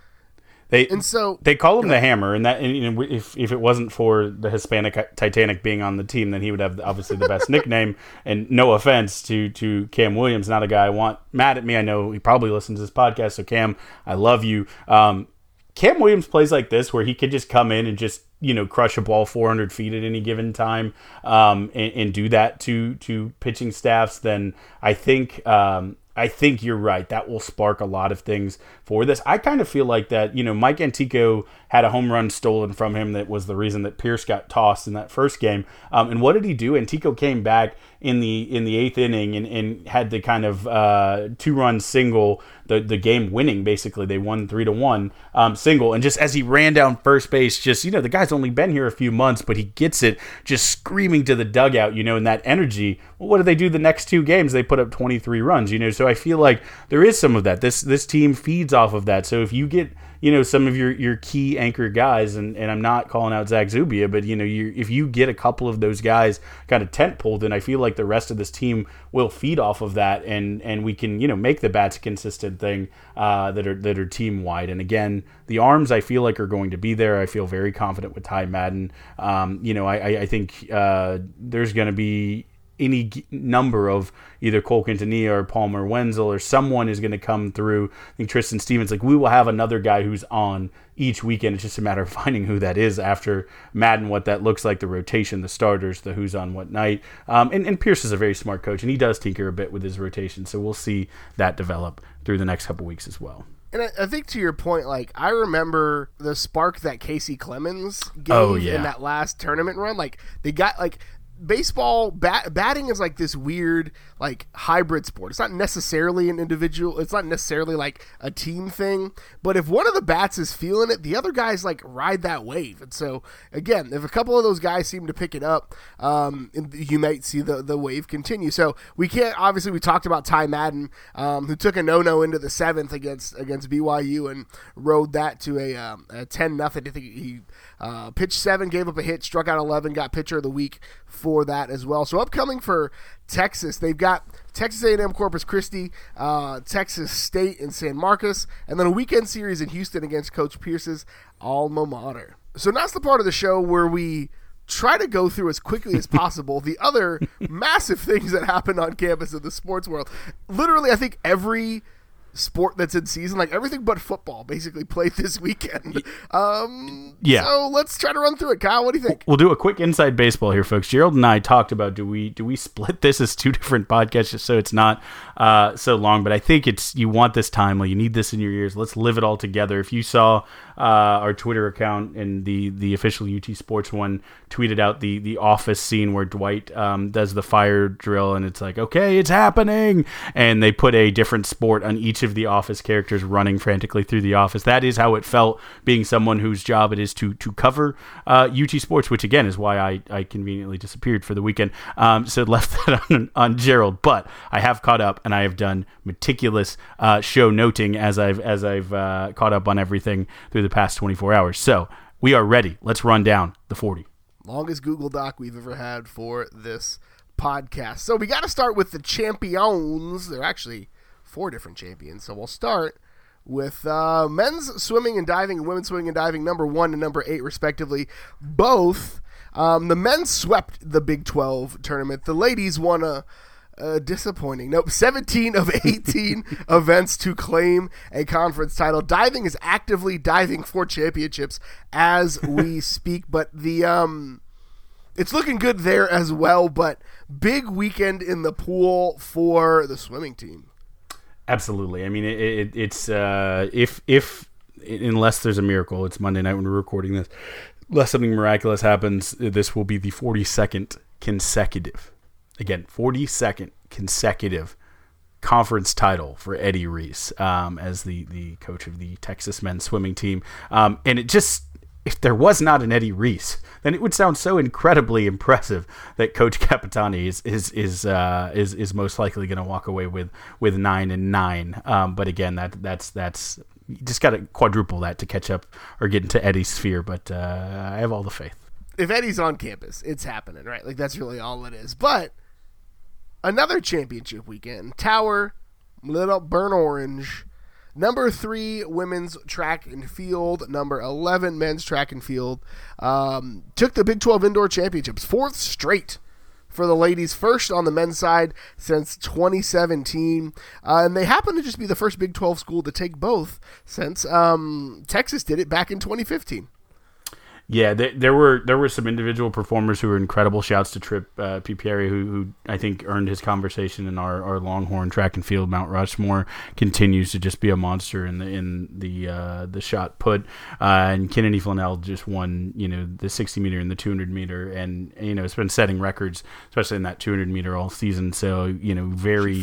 Speaker 2: They
Speaker 1: and so
Speaker 2: they call him the hammer, and that and, know, if if it wasn't for the Hispanic Titanic being on the team, then he would have obviously the best nickname. And no offense to to Cam Williams, not a guy I want mad at me. I know he probably listens to this podcast, so Cam, I love you. Um, Cam Williams plays like this where he could just come in and just you know crush a ball 400 feet at any given time um, and, and, do that to to pitching staffs, then I think um, I think you're right. That will spark a lot of things for this. I kind of feel like that, you know, Mike Antico had a home run stolen from him that was the reason that Pierce got tossed in that first game. Um, and what did he do? Antico came back in the in the eighth inning and, and had the kind of uh, two run single, the the game winning basically. They won three to one um, single, and just as he ran down first base, just you know the guy's only been here a few months, but he gets it, just screaming to the dugout, you know, and that energy. Well, what do they do the next two games? They put up twenty three runs, you know. So I feel like there is some of that. This this team feeds off of that. So if you get you know some of your your key anchor guys, and, and I'm not calling out Zach Zubia, but you know you if you get a couple of those guys kind of tent pulled, then I feel like the rest of this team will feed off of that, and and we can you know make the bats a consistent thing uh, that are that are team wide. And again, the arms I feel like are going to be there. I feel very confident with Ty Madden. Um, you know I I think uh, there's going to be any number of either Cole Quintanilla or Palmer Wenzel or someone is going to come through. I think Tristan Stevens, like we will have another guy who's on each weekend. It's just a matter of finding who that is after Madden, what that looks like, the rotation, the starters, the who's on what night. Um, and, and Pierce is a very smart coach, and he does tinker a bit with his rotation. So we'll see that develop through the next couple weeks as well.
Speaker 1: And I, I, think to your point, like I remember the spark that Kacy Clemens gave oh, yeah. in that last tournament run. Like they got like baseball bat, batting is like this weird like hybrid sport. It's not necessarily an individual it's not necessarily like a team thing but if one of the bats is feeling it the other guys like ride that wave. And so again if a couple of those guys seem to pick it up um, you might see the, the wave continue. So we can't obviously we talked about ty madden um, who took a no-no into the seventh against against byu and rode that to a, um, a 10 nothing. I think he uh, pitched seven, gave up a hit, struck out 11, got pitcher of the week for that as well. So upcoming for Texas, they've got Texas A&M Corpus Christi, uh, Texas State and San Marcos, and then a weekend series in Houston against Coach Pierce's alma mater. So now's the part of the show where we try to go through as quickly as possible the other massive things that happened on campus in the sports world. Literally, I think every sport that's in season, like everything but football, basically played this weekend. Um, yeah. So let's try to run through it. Kyle, what do you think?
Speaker 2: We'll do a quick inside baseball here, folks. Gerald and I talked about do we do we split this as two different podcasts just so it's not uh, so long? But I think it's you want this timely. You need this in your ears. Let's live it all together. If you saw uh, our Twitter account and the the official UT Sports one tweeted out the the office scene where Dwight um, does the fire drill, and it's like, okay, it's happening, and they put a different sport on each of the office characters running frantically through the office. That is how it felt being someone whose job it is to to cover uh, UT sports, which again is why I, I conveniently disappeared for the weekend. Um, so left that on, on Gerald, but I have caught up and I have done meticulous uh, show noting as I've as I've uh, caught up on everything through the past 24 hours. So we are ready. Let's run down the 40.
Speaker 1: Longest Google Doc we've ever had for this podcast. So we got to start with the champions. They're actually four different champions. So we'll start with uh, men's swimming and diving and women's swimming and diving, number one and number eight, respectively. Both. Um, the men swept the Big 12 tournament. The ladies won a, a disappointing. Nope, 17 of 18 events to claim a conference title. Diving is actively diving for championships as we speak, but the um, it's looking good there as well. But big weekend in the pool for the swimming team.
Speaker 2: Absolutely. I mean, it, it, it's uh, if if unless there's a miracle, it's Monday night when we're recording this. Unless something miraculous happens, this will be the 42nd consecutive, again, 42nd consecutive conference title for Eddie Reese um, as the the coach of the Texas men's swimming team. Um, and it just if there was not an Eddie Reese, then it would sound so incredibly impressive that Coach Capitano is is is uh, is, is most likely going to walk away with with nine and nine. Um, but again, that that's that's you just got to quadruple that to catch up or get into Eddie's sphere. But uh, I have all the faith.
Speaker 1: If Eddie's on campus, it's happening, right? Like that's really all it is. But another championship weekend, Tower, Little Burnt Orange Number three, women's track and field. Number 11, men's track and field. Um, took the Big 12 Indoor Championships, fourth straight for the ladies, first on the men's side since 2017. Uh, and they happen to just be the first Big 12 school to take both since um, Texas did it back in 2015.
Speaker 2: Yeah, there, there, were there were some individual performers who were incredible. Shouts to Tripp uh, Piperi, who, who I think earned his conversation in our, our Longhorn track and field. Mount Rushmore continues to just be a monster in the in the uh, the shot put. Uh, and Kynnedy Flannel just won you know the 60 meter and the 200 meter, and you know it's been setting records, especially in that 200 meter all season. So you know very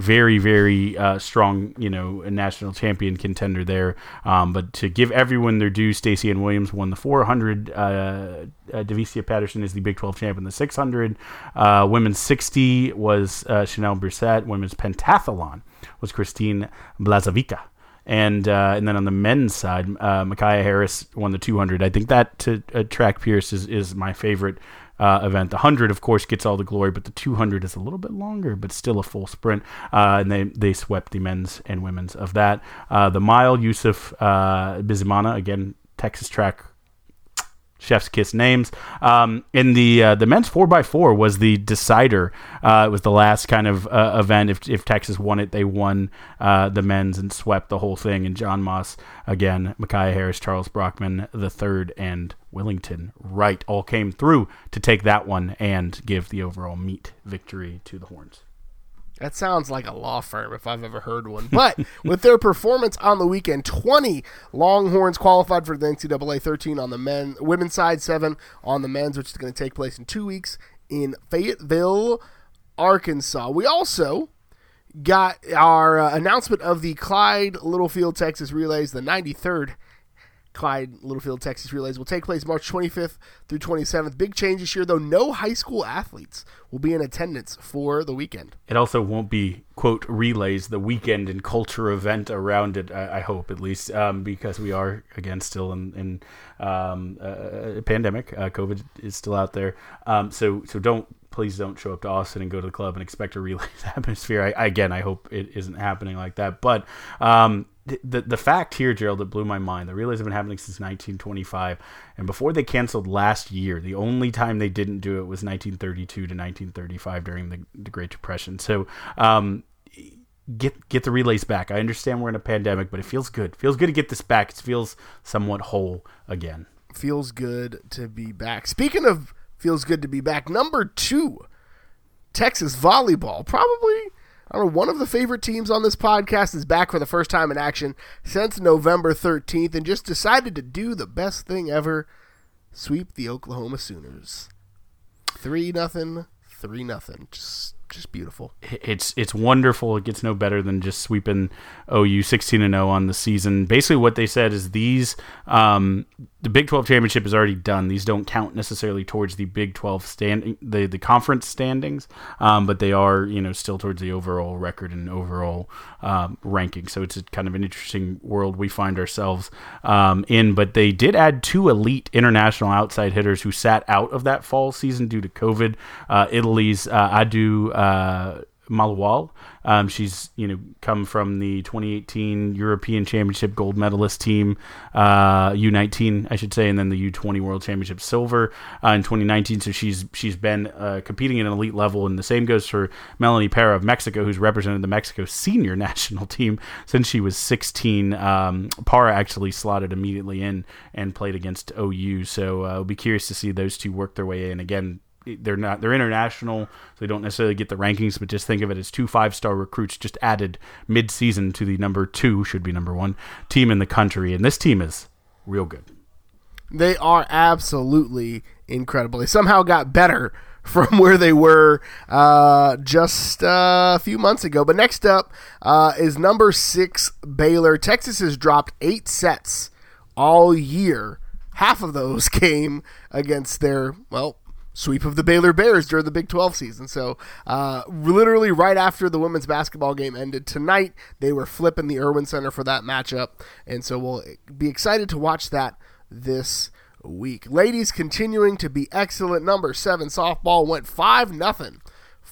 Speaker 2: very very uh, strong you know national champion contender there. Um, but to give everyone their due, Stacey-Ann Williams won the 400 400. Uh, uh, Devesia Patterson is the Big 12 champion. The 600. Uh, women's 60 was uh, Chanel Brissett. Women's pentathlon was Kristine Blazevica. And uh, and then on the men's side, uh, Micaiah Harris won the 200. I think that to uh, track Pierce is, is my favorite uh, event. The 100, of course, gets all the glory, but the 200 is a little bit longer, but still a full sprint. Uh, and they, they swept the men's and women's of that. Uh, the mile, Yusuf uh, Bizimana, again, Texas track chef's kiss names. Um, in the uh, the men's four x four was the decider. Uh, it was the last kind of uh, event. If, if Texas won it, they won uh, the men's and swept the whole thing. And John Moss again, Micaiah Harris, Charles Brockman the third, and Willington Wright all came through to take that one and give the overall meet victory to the Horns.
Speaker 1: That sounds like a law firm if I've ever heard one. But with their performance on the weekend, 20 Longhorns qualified for the NCAA 13 on the men, women's side, 7 on the men's, which is going to take place in two weeks in Fayetteville, Arkansas. We also got our uh, announcement of the Clyde Littlefield Texas Relays, the 93rd Clyde Littlefield Texas Relays will take place March 25th through 27th. Big change this year, though. No high school athletes will be in attendance for the weekend.
Speaker 2: It also won't be, quote, relays, the weekend and culture event around it, I, I hope at least, um, because we are, again, still in, in um, a pandemic. Uh, COVID is still out there. Um, so, so don't please don't show up to Austin and go to the club and expect a relays atmosphere. I, again, I hope it isn't happening like that. But um, the, the fact here, Gerald, that blew my mind. The relays have been happening since 1925, and before they canceled last year, the only time they didn't do it was 1932 to 1935 during the, the Great Depression. So, um, get get the relays back. I understand we're in a pandemic, but it feels good. It feels good to get this back. It feels somewhat whole again.
Speaker 1: Feels good to be back. Speaking of feels good to be back, number two, Texas volleyball, probably I don't know, one of the favorite teams on this podcast is back for the first time in action since November 13th and just decided to do the best thing ever sweep the Oklahoma Sooners. 3 nothing, 3 nothing. Just just beautiful.
Speaker 2: It's it's wonderful. It gets no better than just sweeping OU 16 and 0 on the season. Basically, what they said is these um, the Big 12 championship is already done. These don't count necessarily towards the Big 12 stand the the conference standings, um, but they are you know still towards the overall record and overall um, ranking. So it's kind of an interesting world we find ourselves um, in. But they did add two elite international outside hitters who sat out of that fall season due to COVID. Uh, Italy's uh, Adu. Uh, Maluwal. Um, she's you know come from the 2018 European Championship gold medalist team, uh, U19 I should say, and then the U20 World Championship silver uh, in 2019. So she's she's been uh, competing at an elite level, and the same goes for Melanie Parra of Mexico, who's represented the Mexico senior national team since she was 16. Um, Parra actually slotted immediately in and played against OU, so uh, I'll be curious to see those two work their way in again they're not they're international, so they don't necessarily get the rankings. But just think of it as two five star recruits just added mid season to the number two should be number one team in the country, and this team is real good.
Speaker 1: They are absolutely incredible. They somehow got better from where they were uh, just uh, a few months ago. But next up uh, is number six Baylor. Texas has dropped eight sets all year. Half of those came against their well sweep of the Baylor Bears during the Big 12 season. So, uh, literally right after the women's basketball game ended tonight, they were flipping the Erwin Center for that matchup. And so we'll be excited to watch that this week. Ladies continuing to be excellent. Number seven softball went 5 nothing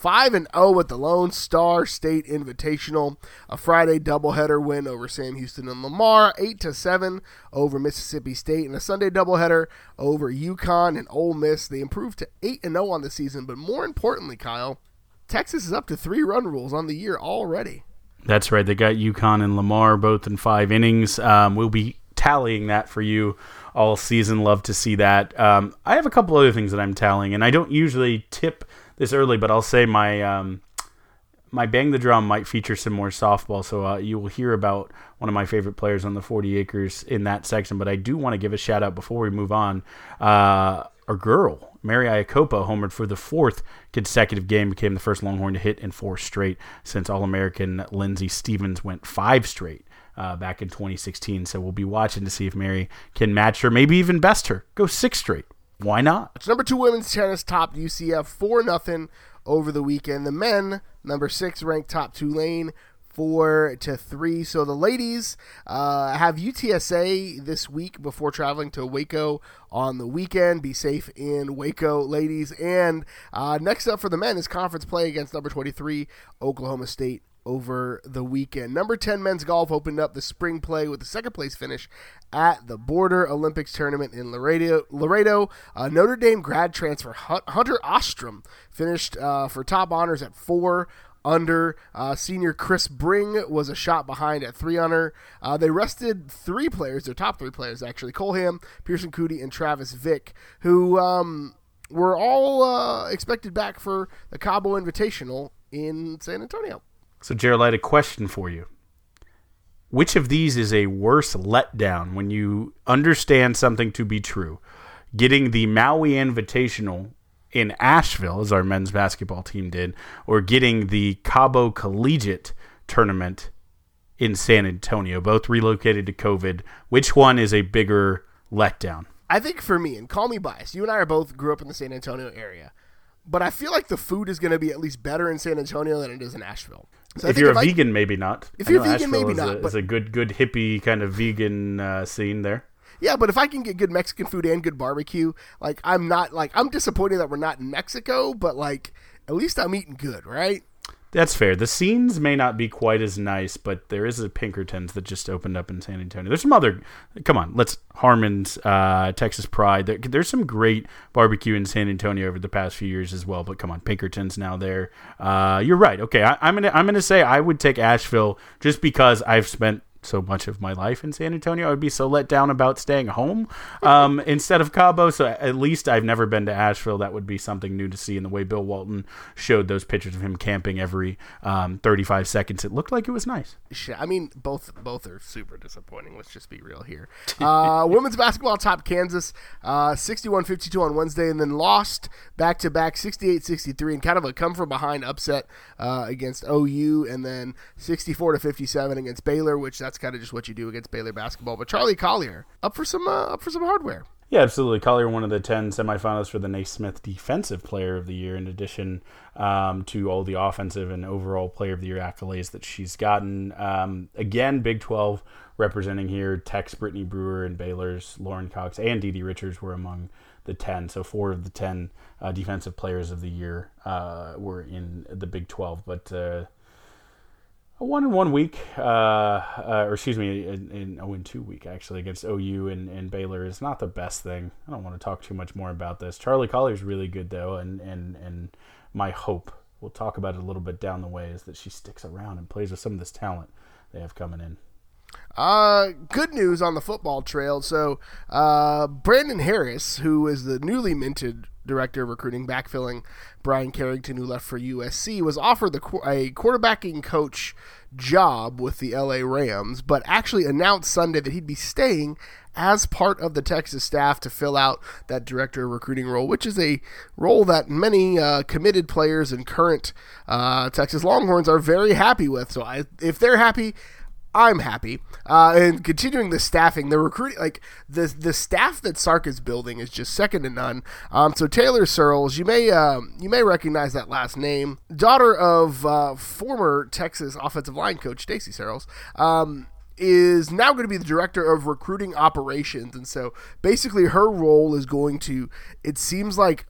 Speaker 1: 5 and 0 at the Lone Star State Invitational, a Friday doubleheader win over Sam Houston and Lamar, 8 to 7 over Mississippi State, and a Sunday doubleheader over UConn and Ole Miss. They improved to 8 and 0 on the season, but more importantly, Kyle, Texas is up to 3 run rules on the year already.
Speaker 2: That's right. They got UConn and Lamar both in 5 innings. Um, we'll be tallying that for you all season. Love to see that. Um, I have a couple other things that I'm tallying, and I don't usually tip this early, but I'll say my um, my bang the drum might feature some more softball, so uh, you will hear about one of my favorite players on the 40 acres in that section. But I do want to give a shout out before we move on. Uh, our girl, Mary Iakopo, homered for the fourth consecutive game, became the first Longhorn to hit in four straight since All American Lindsey Stephens went five straight. Uh, back in 2016. So we'll be watching to see if Mary can match her, maybe even best her. Go six straight. Why not?
Speaker 1: It's number two women's tennis topped UCF four nothing over the weekend. The men number six ranked top Tulane four to three. So the ladies uh, have UTSA this week before traveling to Waco on the weekend. Be safe in Waco, ladies. And uh, next up for the men is conference play against number twenty three Oklahoma State over the weekend. Number 10 men's golf opened up the spring play with the second place finish at the Border Olympics tournament in Laredo. Laredo uh, Notre Dame grad transfer Hunter Ostrom finished uh, for top honors at four under. Uh, senior Chris Bring was a shot behind at three under. Uh, they rested three players, their top three players actually, Cole Ham, Pearson Coody, and Travis Vick, who um, were all uh, expected back for the Cabo Invitational in San Antonio.
Speaker 2: So, Gerald, I had a question for you. Which of these is a worse letdown when you understand something to be true? Getting the Maui Invitational in Asheville, as our men's basketball team did, or getting the Cabo Collegiate tournament in San Antonio, both relocated to COVID. Which one is a bigger letdown?
Speaker 1: I think for me, and call me biased, you and I are both grew up in the San Antonio area, but I feel like the food is going to be at least better in San Antonio than it is in Asheville.
Speaker 2: So if you're if a I, vegan, maybe not.
Speaker 1: If you're vegan, maybe not.
Speaker 2: A, but, it's a good, good hippie kind of vegan uh, scene there.
Speaker 1: Yeah, but if I can get good Mexican food and good barbecue, like I'm not like I'm disappointed that we're not in Mexico, but like at least I'm eating good, right?
Speaker 2: That's fair. The scenes may not be quite as nice, but there is a Pinkertons that just opened up in San Antonio. There's some other. Come on, let's Harmon's uh, Texas Pride. There, there's some great barbecue in San Antonio over the past few years as well. But come on, Pinkertons now there. Uh, you're right. Okay, I, I'm gonna I'm gonna say I would take Asheville just because I've spent so much of my life in San Antonio. I would be so let down about staying home um, instead of Cabo. So at least I've never been to Asheville. That would be something new to see. In the way Bill Walton showed those pictures of him camping every um, 35 seconds, it looked like it was nice.
Speaker 1: I mean, both both are super disappointing. Let's just be real here. Uh, women's basketball top Kansas uh, 61-52 on Wednesday, and then lost back to back 68-63, and kind of a come from behind upset uh, against OU, and then 64 to 57 against Baylor, which that's that's kind of just what you do against Baylor basketball. But Charli Collier up for some uh, up for some hardware.
Speaker 2: Yeah, absolutely. Collier, one of the 10 semifinalists for the Naismith Defensive Player of the Year, in addition um, to all the offensive and overall Player of the Year accolades that she's gotten. Um, again, Big 12 representing here. Tech's Brittany Brewer and Baylor's Lauren Cox and DiDi Richards were among the 10. So four of the 10 uh, Defensive Players of the Year uh, were in the Big 12. But uh, a one in one week, uh, uh, or excuse me, in, in oh in two week actually against OU and, and Baylor is not the best thing. I don't want to talk too much more about this. Charli Collier is really good though, and and and my hope we'll talk about it a little bit down the way is that she sticks around and plays with some of this talent they have coming in.
Speaker 1: Uh, good news on the football trail. So, uh, Brandon Harris, who is the newly minted director of recruiting, backfilling Brian Carrington, who left for USC, was offered the a quarterbacking coach job with the LA Rams, but actually announced Sunday that he'd be staying as part of the Texas staff to fill out that director of recruiting role, which is a role that many uh, committed players and current uh, Texas Longhorns are very happy with. So I, if they're happy, I'm happy. Uh, and continuing the staffing, the recruiting, like the the staff that Sark is building is just second to none. Um, so Taylor Searels, you may uh, you may recognize that last name, daughter of uh, former Texas offensive line coach Stacy Searels. Um, is now going to be the director of recruiting operations, and so basically her role is going to. It seems like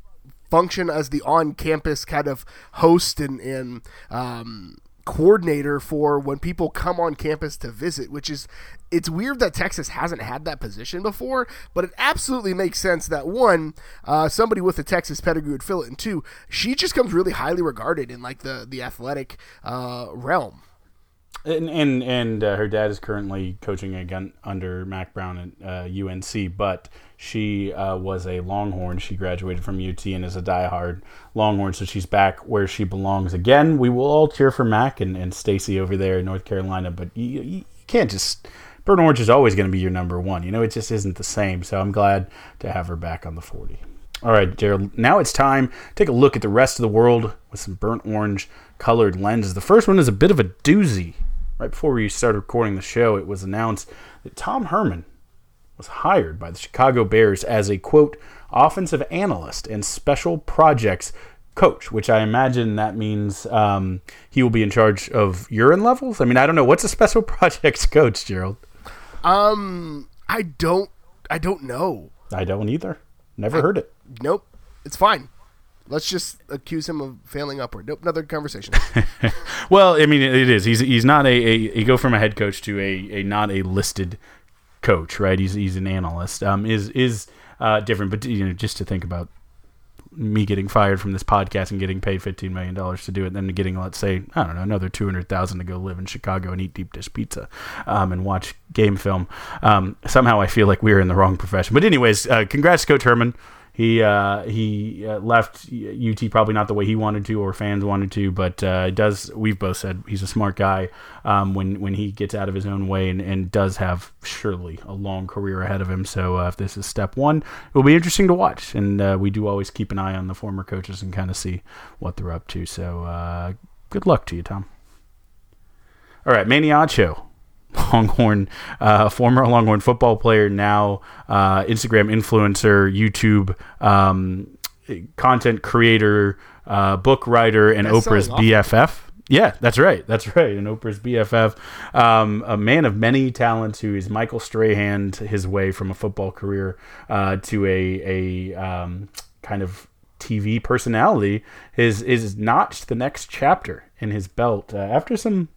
Speaker 1: function as the on-campus kind of host and and um, coordinator for when people come on campus to visit, which is it's weird that Texas hasn't had that position before, but it absolutely makes sense that one, uh, somebody with a Texas pedigree would fill it, and two, she just comes really highly regarded in like the the athletic uh, realm.
Speaker 2: And and, and uh, her dad is currently coaching again under Mack Brown at UNC, uh, but she uh, was a Longhorn. She graduated from UT and is a diehard Longhorn, so she's back where she belongs again. We will all cheer for Mack and, and Stacy over there in North Carolina, but you, you can't just. Burnt Orange is always going to be your number one. You know, it just isn't the same. So I'm glad to have her back on the 40. All right, Gerald. Now it's time take a look at the rest of the world with some burnt orange colored lenses. The first one is a bit of a doozy. Right before we started recording the show, it was announced that Tom Herman was hired by the Chicago Bears as a quote offensive analyst and special projects coach, which I imagine that means um, he will be in charge of urine levels. I mean, I don't know what's a special projects coach, Gerald.
Speaker 1: Um, I don't, I don't know.
Speaker 2: I don't either. Never I, heard it.
Speaker 1: Nope, it's fine. Let's just accuse him of failing upward. Nope, another conversation.
Speaker 2: well, I mean, it is. He's he's not a, a you go from a head coach to a, a not a listed coach, right? He's he's an analyst. Um, is is uh, different, but you know, just to think about me getting fired from this podcast and getting paid fifteen million dollars to do it, then getting let's say I don't know another two hundred thousand to go live in Chicago and eat deep dish pizza, um, and watch game film. Um, somehow I feel like we're in the wrong profession. But anyways, uh, congrats, Coach Herman he uh, he uh, left UT probably not the way he wanted to or fans wanted to, but uh, does we've both said he's a smart guy um, when when he gets out of his own way and, and does have surely a long career ahead of him. So uh, if this is step one, it will be interesting to watch, and uh, we do always keep an eye on the former coaches and kind of see what they're up to. So uh, good luck to you, Tom. All right, Manny Acho Longhorn, uh, former Longhorn football player, now uh, Instagram influencer, YouTube um, content creator, uh, book writer, and That's Oprah's BFF. Yeah, that's right. That's right. And Oprah's BFF, um, a man of many talents who is Michael Strahan his way from a football career uh, to a, a um, kind of TV personality, is, is notched the next chapter in his belt uh, after some,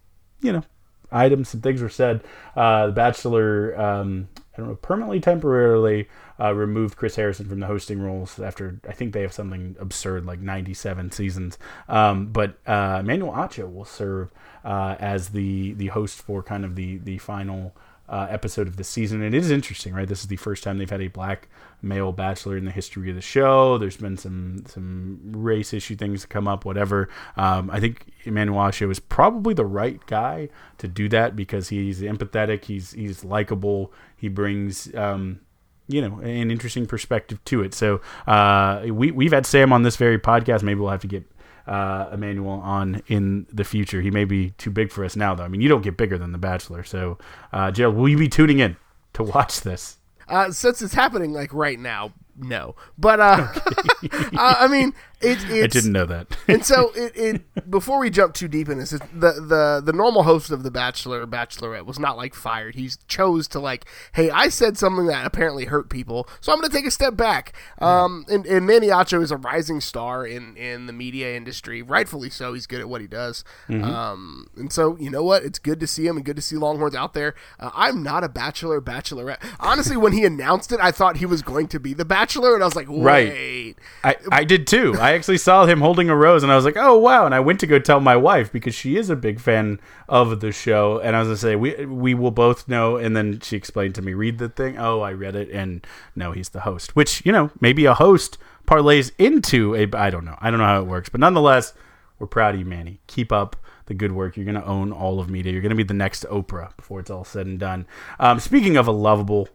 Speaker 2: you know, items and things were said. Uh, the Bachelor, um, I don't know, permanently, temporarily uh, removed Chris Harrison from the hosting roles after I think they have something absurd like 97 seasons. Um, but uh, Emmanuel Acho will serve uh, as the the host for kind of the the final uh, episode of the season. And it is interesting, right? This is the first time they've had a black male bachelor in the history of the show. There's been some some race issue things come up, whatever. Um, I think Emmanuel Acho is probably the right guy to do that because he's empathetic, he's he's likable, he brings. Um, you know, an interesting perspective to it. So uh, we we've had Sam on this very podcast. Maybe we'll have to get uh, Emmanuel on in the future. He may be too big for us now, though. I mean, you don't get bigger than The Bachelor. So, uh, Gerald, will you be tuning in to watch this?
Speaker 1: Uh, since it's happening like right now, no. But uh, uh I mean, it,
Speaker 2: I didn't know that.
Speaker 1: and so it, it before we jump too deep in this, the the the normal host of the Bachelor or Bachelorette was not like fired. He chose to like, hey, I said something that apparently hurt people, so I'm going to take a step back. Um, and, and Manny Acho is a rising star in in the media industry, rightfully so. He's good at what he does. Mm-hmm. Um, and so you know what? It's good to see him and good to see Longhorns out there. Uh, I'm not a Bachelor Bachelorette. Honestly, when he announced it, I thought he was going to be the Bachelor, and I was like, wait.
Speaker 2: Right. I I did too. I actually saw him holding a rose, and I was like, "Oh wow!" And I went to go tell my wife because she is a big fan of the show, and I was gonna say we we will both know. And then she explained to me, "Read the thing." Oh, I read it, and no, he's the host. Which you know, maybe a host parlays into a. I don't know. I don't know how it works, but nonetheless, we're proud of you, Manny. Keep up the good work. You're going to own all of media. You're going to be the next Oprah before it's all said and done. Um, speaking of a lovable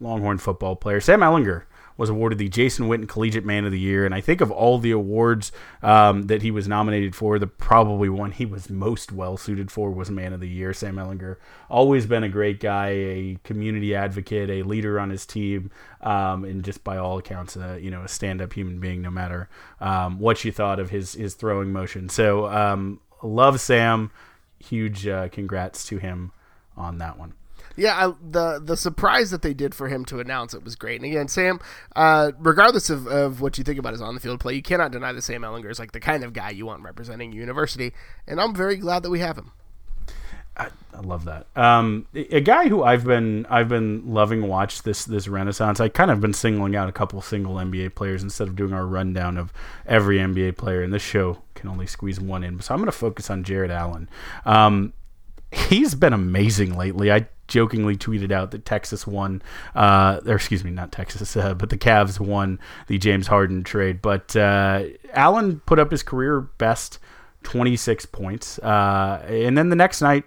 Speaker 2: Longhorn football player, Sam Ehlinger was awarded the Jason Witten Collegiate Man of the Year. And I think of all the awards um, that he was nominated for, the probably one he was most well suited for was Man of the Year. Sam Ehlinger, always been a great guy, a community advocate, a leader on his team, um, and just by all accounts, uh, you know, a stand-up human being. No matter um, what you thought of his his throwing motion, so um, love Sam. Huge uh, congrats to him on that one.
Speaker 1: Yeah, I, the the surprise that they did for him to announce it was great. And again, Sam, uh, regardless of, of what you think about his on the field play, you cannot deny that Sam Ehlinger is like the kind of guy you want representing university. And I'm very glad that we have him.
Speaker 2: I, I love that. Um, a guy who I've been I've been loving watch this this renaissance. I kind of been singling out a couple single NBA players instead of doing our rundown of every NBA player. And this show can only squeeze one in, so I'm going to focus on Jarrett Allen. Um, he's been amazing lately. I jokingly tweeted out that Texas won, uh, or excuse me, not Texas, uh, but the Cavs won the James Harden trade. But uh, Allen put up his career best 26 points, uh, and then the next night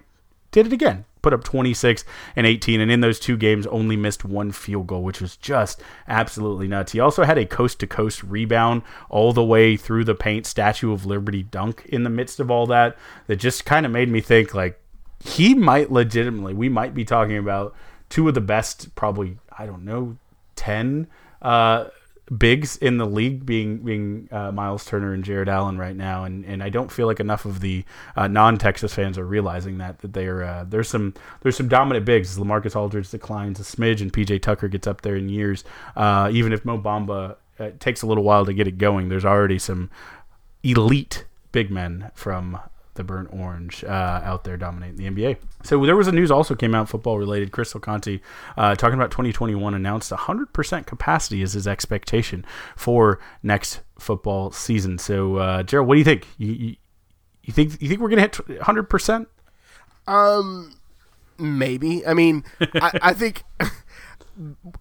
Speaker 2: did it again. Put up 26 and 18, and in those two games, only missed one field goal, which was just absolutely nuts. He also had a coast to coast rebound all the way through the paint, Statue of Liberty dunk in the midst of all that. That just kind of made me think, like, he might legitimately, we might be talking about two of the best, probably, I don't know, 10 uh, bigs in the league being being uh, Myles Turner and Jarrett Allen right now, and, and I don't feel like enough of the uh, non Texas fans are realizing that that they are uh, there's some there's some dominant bigs. Lamarcus Aldridge declines a smidge, and PJ Tucker gets up there in years. Uh, even if Mo Bamba uh, takes a little while to get it going, there's already some elite big men from the burnt orange uh, out there dominating the NBA. So there was a news also came out football related. Chris Del Conte uh, talking about 2021 announced 100% capacity is his expectation for next football season. So uh, Gerald, what do you think? You, you, you think you think we're gonna hit 100%?
Speaker 1: Um, maybe. I mean, I, I think.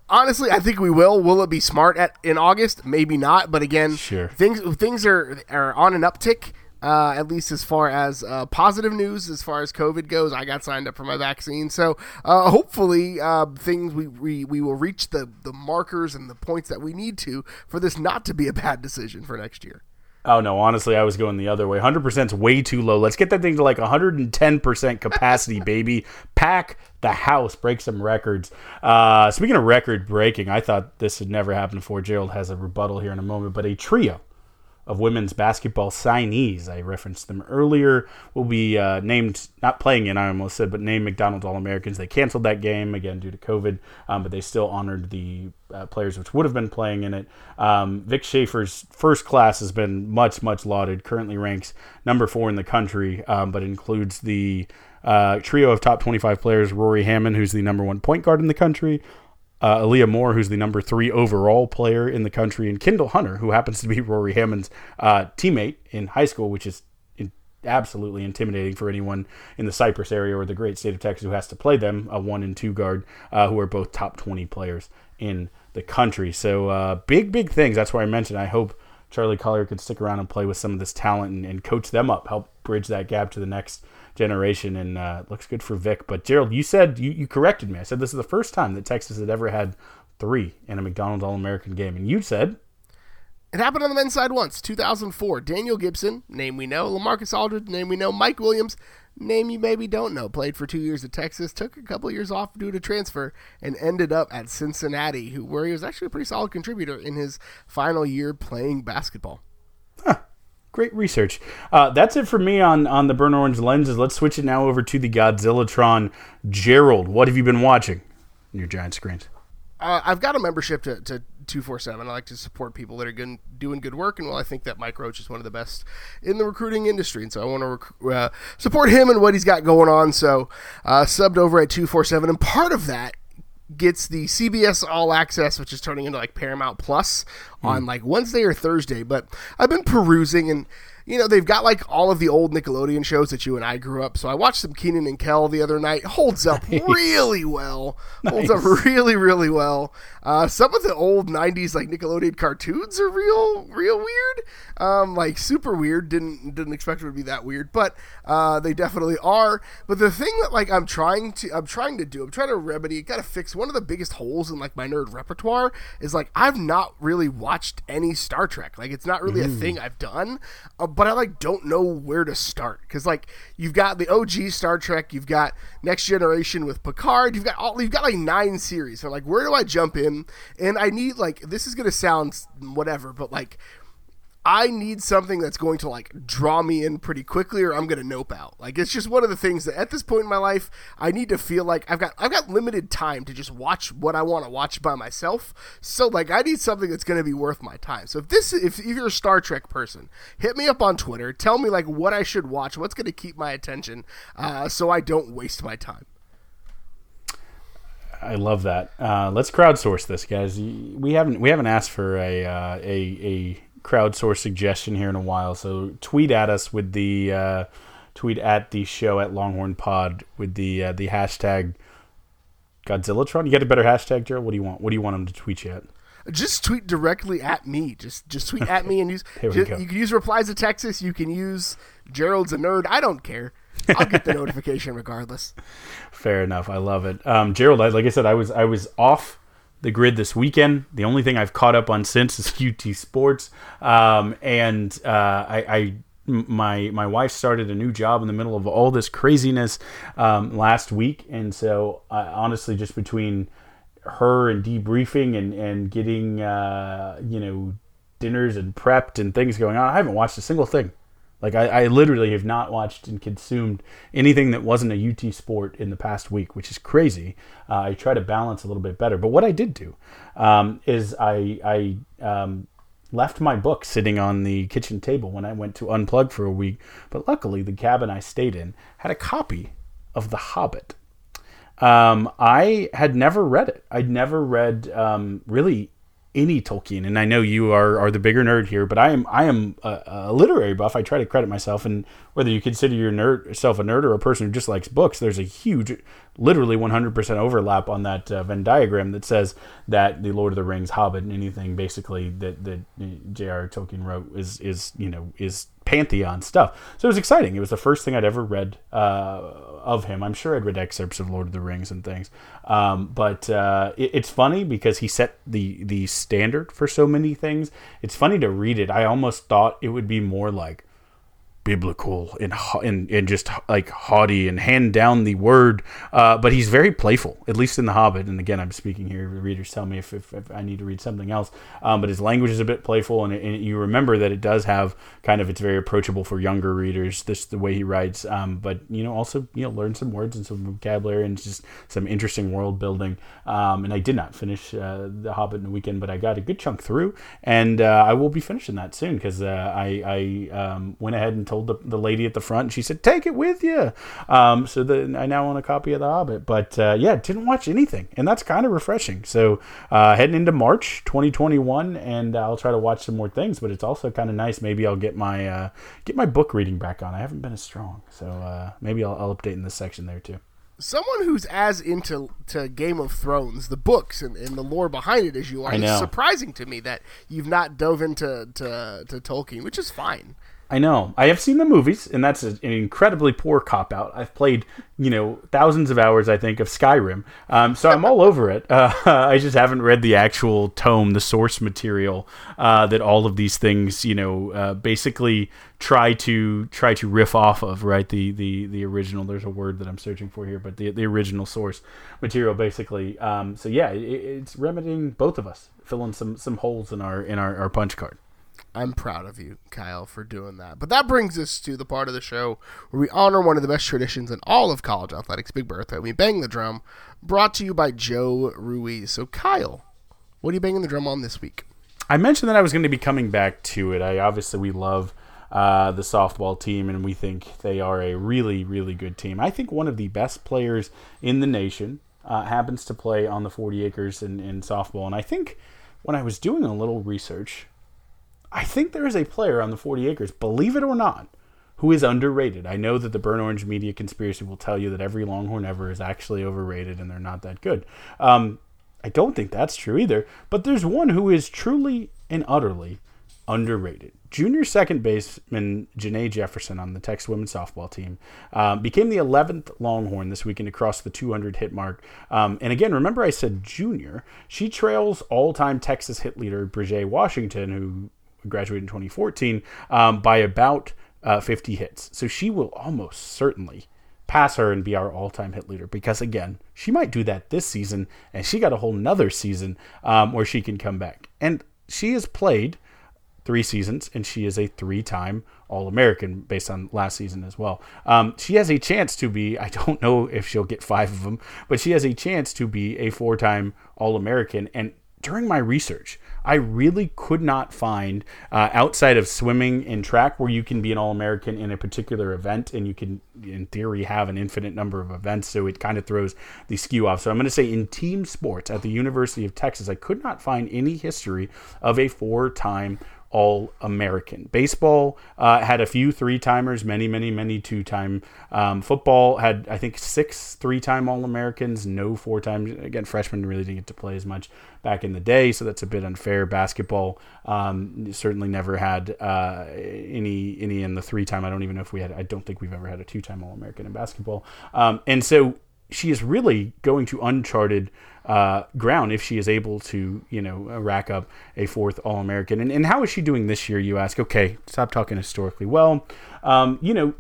Speaker 1: honestly, I think we will. Will it be smart at in August? Maybe not. But again,
Speaker 2: sure.
Speaker 1: things things are are on an uptick. Uh, at least as far as uh, positive news, as far as COVID goes, I got signed up for my vaccine. So uh, hopefully, uh, things we, we we will reach the the markers and the points that we need to for this not to be a bad decision for next year.
Speaker 2: Oh no, honestly, I was going the other way. 100% is way too low. Let's get that thing to like 110% capacity, baby. Pack the house, break some records. Uh, speaking of record breaking, I thought this had never happened before. Gerald has a rebuttal here in a moment, but a trio of women's basketball signees. I referenced them earlier. Will be uh, named, not playing in, I almost said, but named McDonald's All Americans. They canceled that game again due to COVID, um, but they still honored the uh, players which would have been playing in it. Um, Vic Schaefer's first class has been much, much lauded. Currently ranks number four in the country, um, but includes the uh, trio of top 25 players Rori Harmon, who's the number one point guard in the country uh, Aaliyah Moore, who's the number three overall player in the country, and Kyndall Hunter, who happens to be Rori Harmon's uh, teammate in high school, which is in, absolutely intimidating for anyone in the Cypress area or the great state of Texas who has to play them, a one and two guard, uh, who are both top 20 players in the country. So uh, big, big things. That's why I mentioned I hope Charli Collier could stick around and play with some of this talent and, and coach them up, help bridge that gap to the next generation, and uh, looks good for Vic. But Gerald, you said you, you corrected me. I said this is the first time that Texas had ever had three in a McDonald's All American game, and you said
Speaker 1: It happened on the men's side once, 2004. Daniel Gibson, name we know. Lamarcus Aldridge, name we know. Mike Williams, name you maybe don't know. Played for two years at Texas, took a couple of years off due to transfer, and ended up at Cincinnati, where he was actually a pretty solid contributor in his final year playing basketball.
Speaker 2: Great research. Uh, that's it for me on, on the Burnt Orange lenses. Let's switch it now over to the Godzillatron. Gerald, what have you been watching in your giant screens?
Speaker 1: Uh, I've got a membership to, to 247. I like to support people that are good, doing good work. And well, I think that Mike Roach is one of the best in the recruiting industry. And so I want to rec- uh, support him and what he's got going on. So uh, subbed over at 247. And part of that gets the CBS All Access, which is turning into like Paramount Plus on hmm. like Wednesday or Thursday. But I've been perusing and you know, they've got like all of the old Nickelodeon shows that you and I grew up. So I watched some Kenan and Kel the other night. Holds up nice. really well. Nice. Holds up really, really well. Uh, some of the old '90s like Nickelodeon cartoons are real, real weird. Um, like super weird. Didn't didn't expect it to be that weird, but uh, they definitely are. But the thing that like I'm trying to I'm trying to do I'm trying to remedy, got to fix one of the biggest holes in like my nerd repertoire is like I've not really watched any Star Trek. Like it's not really mm. a thing I've done. Uh, but I like don't know where to start because like you've got the OG Star Trek, you've got Next Generation with Picard, you've got all you've got like nine series. So like where do I jump in? And I need like this is gonna sound whatever, but like I need something that's going to like draw me in pretty quickly or I'm going to nope out. Like it's just one of the things that at this point in my life I need to feel like I've got I've got limited time to just watch what I want to watch by myself. So like I need something that's going to be worth my time. So if this if, if you're a Star Trek person, hit me up on Twitter, tell me like what I should watch, what's going to keep my attention uh, so I don't waste my time.
Speaker 2: I love that. Uh, let's crowdsource this, guys. We haven't we haven't asked for a uh, a a crowdsource suggestion here in a while. So tweet at us with the uh, tweet at the show at Longhorn Pod with the uh, the hashtag Godzillatron. You got a better hashtag, Gerald? What do you want? What do you want them to tweet you at?
Speaker 1: Just tweet directly at me. Just just tweet at me and use. just, you can use replies to Texas. You can use Gerald's a nerd. I don't care. I'll get the notification regardless.
Speaker 2: Fair enough. I love it, um, Gerald. like I said, I was I was off the grid this weekend. The only thing I've caught up on since is UT Sports, um, and uh, I, I my my wife started a new job in the middle of all this craziness um, last week, and so uh, honestly, just between her and debriefing and and getting uh, you know dinners and prepped and things going on, I haven't watched a single thing like I, I, literally have not watched and consumed anything that wasn't a UT sport in the past week, which is crazy. Uh, I try to balance a little bit better. But what I did do um, is I, I um, left my book sitting on the kitchen table when I went to unplug for a week. But luckily, the cabin I stayed in had a copy of The Hobbit. Um, I had never read it. I'd never read um, really any Tolkien, and I know you are, are the bigger nerd here, but I am I am a, a literary buff. I try to credit myself, and whether you consider yourself a nerd or a person who just likes books, there's a huge, literally 100% overlap on that uh, Venn diagram that says that the Lord of the Rings, Hobbit, and anything basically that that J.R. Tolkien wrote is is you know is pantheon stuff. So it was exciting. It was the first thing I'd ever read uh, of him. I'm sure I'd read excerpts of Lord of the Rings and things, um, but uh, it, it's funny because he set the the standard for so many things. It's funny to read it. I almost thought it would be more like biblical and, and and just like haughty and hand down the word. Uh, but he's very playful, at least in The Hobbit. And again, I'm speaking here. Readers tell me if, if, if I need to read something else. Um, but his language is a bit playful, and, it, and, you remember that it does have kind of it's very approachable for younger readers. This the way he writes. Um, but you know, also you know, learn some words and some vocabulary and just some interesting world building. Um, and I did not finish uh, The Hobbit in a weekend, but I got a good chunk through, and uh, I will be finishing that soon because uh, I I um, went ahead and told told the, the lady at the front, and she said, "Take it with you." Um, so the, I now own a copy of The Hobbit. But uh, yeah, didn't watch anything, and that's kind of refreshing. So uh, heading into March 2021, and I'll try to watch some more things. But it's also kind of nice. Maybe I'll get my uh, get my book reading back on. I haven't been as strong, so uh, maybe I'll, I'll update in this section there too
Speaker 1: someone who's as into to Game of Thrones, the books and, and the lore behind it as you are, it's surprising to me that you've not dove into to, to Tolkien, which is fine.
Speaker 2: I know. I have seen the movies, and that's an incredibly poor cop out. I've played, you know, thousands of hours, I think, of Skyrim, um, so I'm all over it. Uh, I just haven't read the actual tome, the source material uh, that all of these things, you know, uh, basically try to try to riff off of. Right, the the the original. There's a word that I'm searching for here, but the the original source material, basically. Um, so yeah, it, it's remedying both of us, filling some some holes in our in our, our punch card.
Speaker 1: I'm proud of you, Kyle, for doing that. But that brings us to the part of the show where we honor one of the best traditions in all of college athletics, Big Bertha. We bang the drum, brought to you by Joe Ruiz. So, Kyle, what are you banging the drum on this week?
Speaker 2: I mentioned that I was going to be coming back to it. I obviously we love uh, the softball team, and we think they are a really, really good team. I think one of the best players in the nation uh, happens to play on the 40 acres in, in softball, and I think when I was doing a little research I think there is a player on the 40 acres, believe it or not, who is underrated. I know that the Burnt Orange media conspiracy will tell you that every Longhorn ever is actually overrated and they're not that good. Um, I don't think that's true either, but there's one who is truly and utterly underrated. Junior second baseman Janae Jefferson on the Texas women's softball team um, became the 11th Longhorn this weekend across the 200 hit mark. Um, and again, remember I said junior. She trails all time Texas hit leader Brejae Washington, who graduated in 2014, um, by about uh, 50 hits. So she will almost certainly pass her and be our all-time hit leader because again she might do that this season and she got a whole nother season um, where she can come back and she has played three seasons and she is a three-time all-american based on last season as well um, she has a chance to be i don't know if she'll get five of them but she has a chance to be a four-time all-american and during my research I really could not find uh, outside of swimming and track where you can be an All American in a particular event and you can, in theory, have an infinite number of events. So it kind of throws the skew off. So I'm going to say in team sports at the University of Texas, I could not find any history of a four time all American. Baseball uh, had a few three timers, many, many, many two time. Um, football had, I think, six three time All Americans, no four times. Again, freshmen really didn't get to play as much back in the day, so that's a bit unfair. Basketball um, certainly never had uh, any any in the three time. I don't even know if we had. I don't think we've ever had a two time All American in basketball. Um, and so she is really going to uncharted uh, ground if she is able to, you know, rack up a fourth All American. And, and how is she doing this year? You ask. Okay, stop talking historically. Well, um, you know,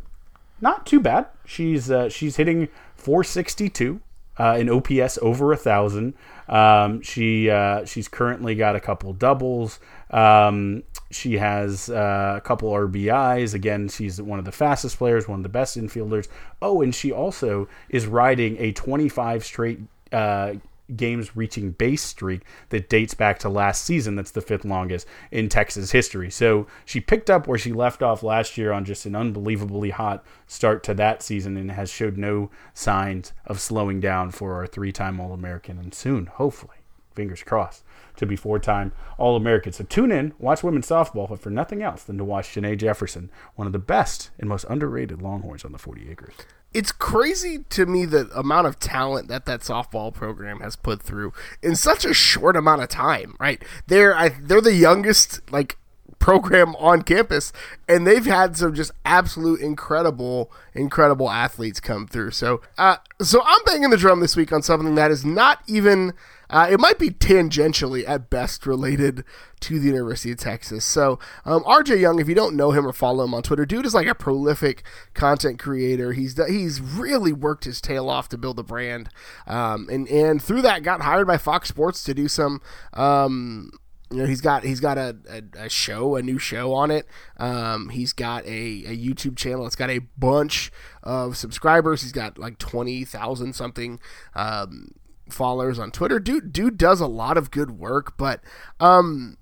Speaker 2: not too bad. She's uh, she's hitting 462 uh, in OPS over a thousand. Um, she uh, she's currently got a couple doubles. Um, she has uh, a couple RBIs. Again, she's one of the fastest players, one of the best infielders. Oh, and she also is riding a 25 straight uh, games reaching base streak that dates back to last season. That's the fifth longest in Texas history. So she picked up where she left off last year on just an unbelievably hot start to that season and has showed no signs of slowing down for our three time All American and soon, hopefully, fingers crossed, to be four time All American. So tune in, watch women's softball, but for nothing else than to watch Janae Jefferson, one of the best and most underrated Longhorns on the 40 acres
Speaker 1: it's crazy to me the amount of talent that that softball program has put through in such a short amount of time. Right? They're I, they're the youngest like program on campus, and they've had some just absolute incredible, incredible athletes come through. So, uh, so I'm banging the drum this week on something that is not even uh, it might be tangentially at best related to the University of Texas. So, um, RJ Young, if you don't know him or follow him on Twitter, dude is like a prolific content creator. He's he's really worked his tail off to build a brand, um, and and through that got hired by Fox Sports to do some. Um, you know he's got he's got a, a, a, show a new show on it um, he's got a, a youtube channel it's got a bunch of subscribers he's got like 20000 something um, followers on Twitter. Dude, dude does a lot of good work, but um,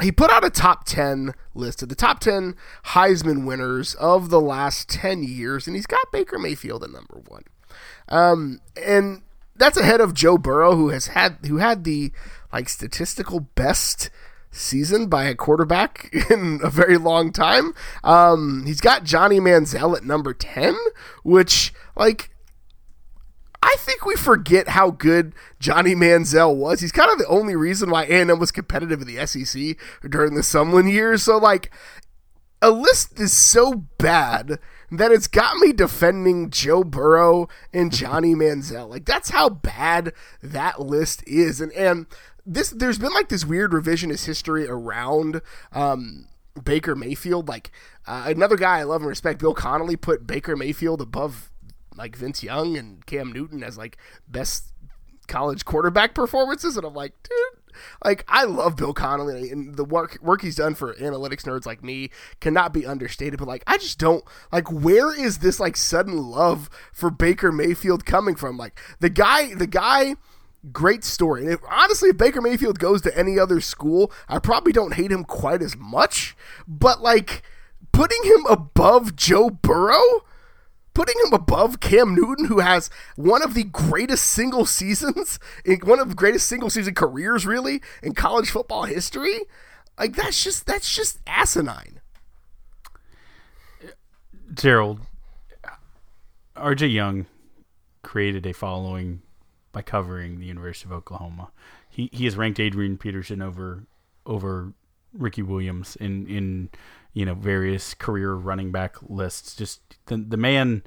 Speaker 1: he put out a top 10 list of the top 10 Heisman winners of the last 10 years, and he's got Baker Mayfield at number one. Um, and that's ahead of Joe Burrow, who has had who had the like statistical best season by a quarterback in a very long time. Um, he's got Johnny Manziel at number 10, which like I think we forget how good Johnny Manziel was. He's kind of the only reason why A&M was competitive in the SEC during the Sumlin years. So, like, a list is so bad that it's got me defending Joe Burrow and Johnny Manziel. Like that's how bad that list is, and and this there's been like this weird revisionist history around um, Baker Mayfield. Like uh, another guy I love and respect, Bill Connolly, put Baker Mayfield above like Vince Young and Cam Newton as like best college quarterback performances, and I'm like, dude like I love Bill Connolly and the work work he's done for analytics nerds like me cannot be understated. But like I just don't like where is this like sudden love for Baker Mayfield coming from? Like the guy, the guy. Great story. And if, honestly, if Baker Mayfield goes to any other school, I probably don't hate him quite as much. But like putting him above Joe Burrow, putting him above Cam Newton, who has one of the greatest single seasons, in one of the greatest single season careers, really, in college football history. Like that's just that's just asinine.
Speaker 2: Gerald, R.J. Young created a following by covering the University of Oklahoma. He he has ranked Adrian Peterson over over Ricky Williams in in you know various career running back lists. Just the the man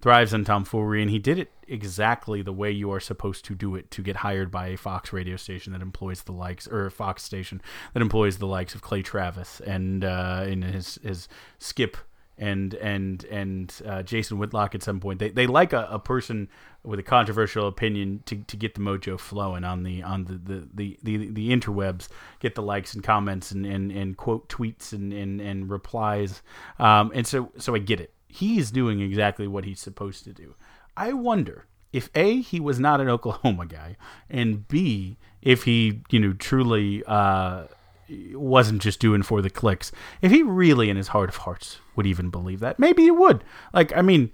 Speaker 2: thrives on tomfoolery, and he did it exactly the way you are supposed to do it to get hired by a Fox radio station that employs the likes or a Fox station that employs the likes of Clay Travis and uh, in his his Skip and and and uh, Jason Whitlock at some point. They they like a, a person with a controversial opinion to, to get the mojo flowing on the on the, the, the, the, interwebs, get the likes and comments and, and, and quote tweets and, and, and replies. Um, and so so I get it. He's doing exactly what he's supposed to do. I wonder if A, he was not an Oklahoma guy, and B, if he, you know, truly uh, wasn't just doing for the clicks. If he really, in his heart of hearts, would even believe that, maybe he would. Like, I mean,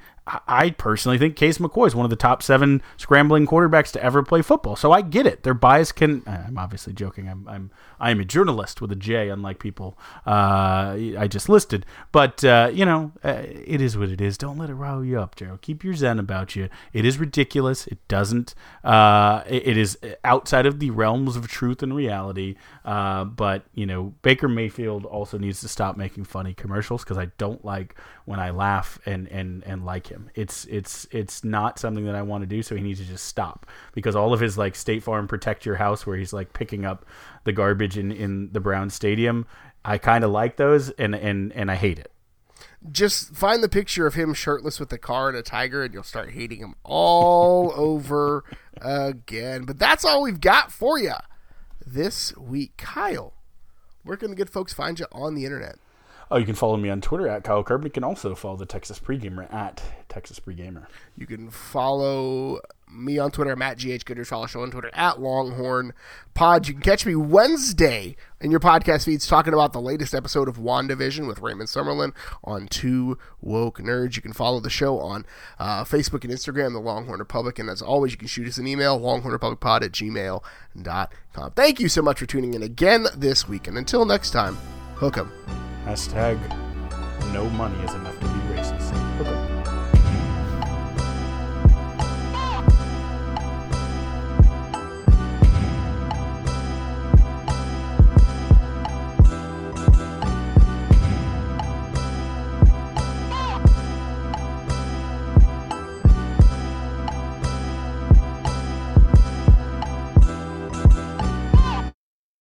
Speaker 2: I personally think Case McCoy is one of the top seven scrambling quarterbacks to ever play football. So I get it. Their bias can. I'm obviously joking. I'm I'm I am a journalist with a J, unlike people uh, I just listed. But uh, you know, uh, it is what it is. Don't let it rile you up, Gerald. Keep your zen about you. It is ridiculous. It doesn't. Uh, it, it is outside of the realms of truth and reality. Uh, but you know, Baker Mayfield also needs to stop making funny commercials because I don't like when I laugh and and and like him. It's it's it's not something that I want to do. So he needs to just stop because all of his like State Farm protect your house where he's like picking up the garbage in in the Brown Stadium. I kind of like those and and and I hate it.
Speaker 1: Just find the picture of him shirtless with a car and a tiger, and you'll start hating him all over again. But that's all we've got for you this week, Kyle. Where can the good folks find you on the internet?
Speaker 2: Oh, you can follow me on Twitter at Kyle Carbon. You can also follow the Texas Pregamer at Texas Pregamer.
Speaker 1: You can follow me on Twitter, Matt GH Gooders. Follow show on Twitter at Longhorn Pod. You can catch me Wednesday in your podcast feeds talking about the latest episode of WandaVision with Raymond Summerlin on Two Woke Nerds. You can follow the show on uh, Facebook and Instagram, The Longhorn Republic. And as always, you can shoot us an email, longhornrepublicpod at gmail.com. Thank you so much for tuning in again this week. And until next time, hook 'em.
Speaker 2: Hashtag no money is enough to be.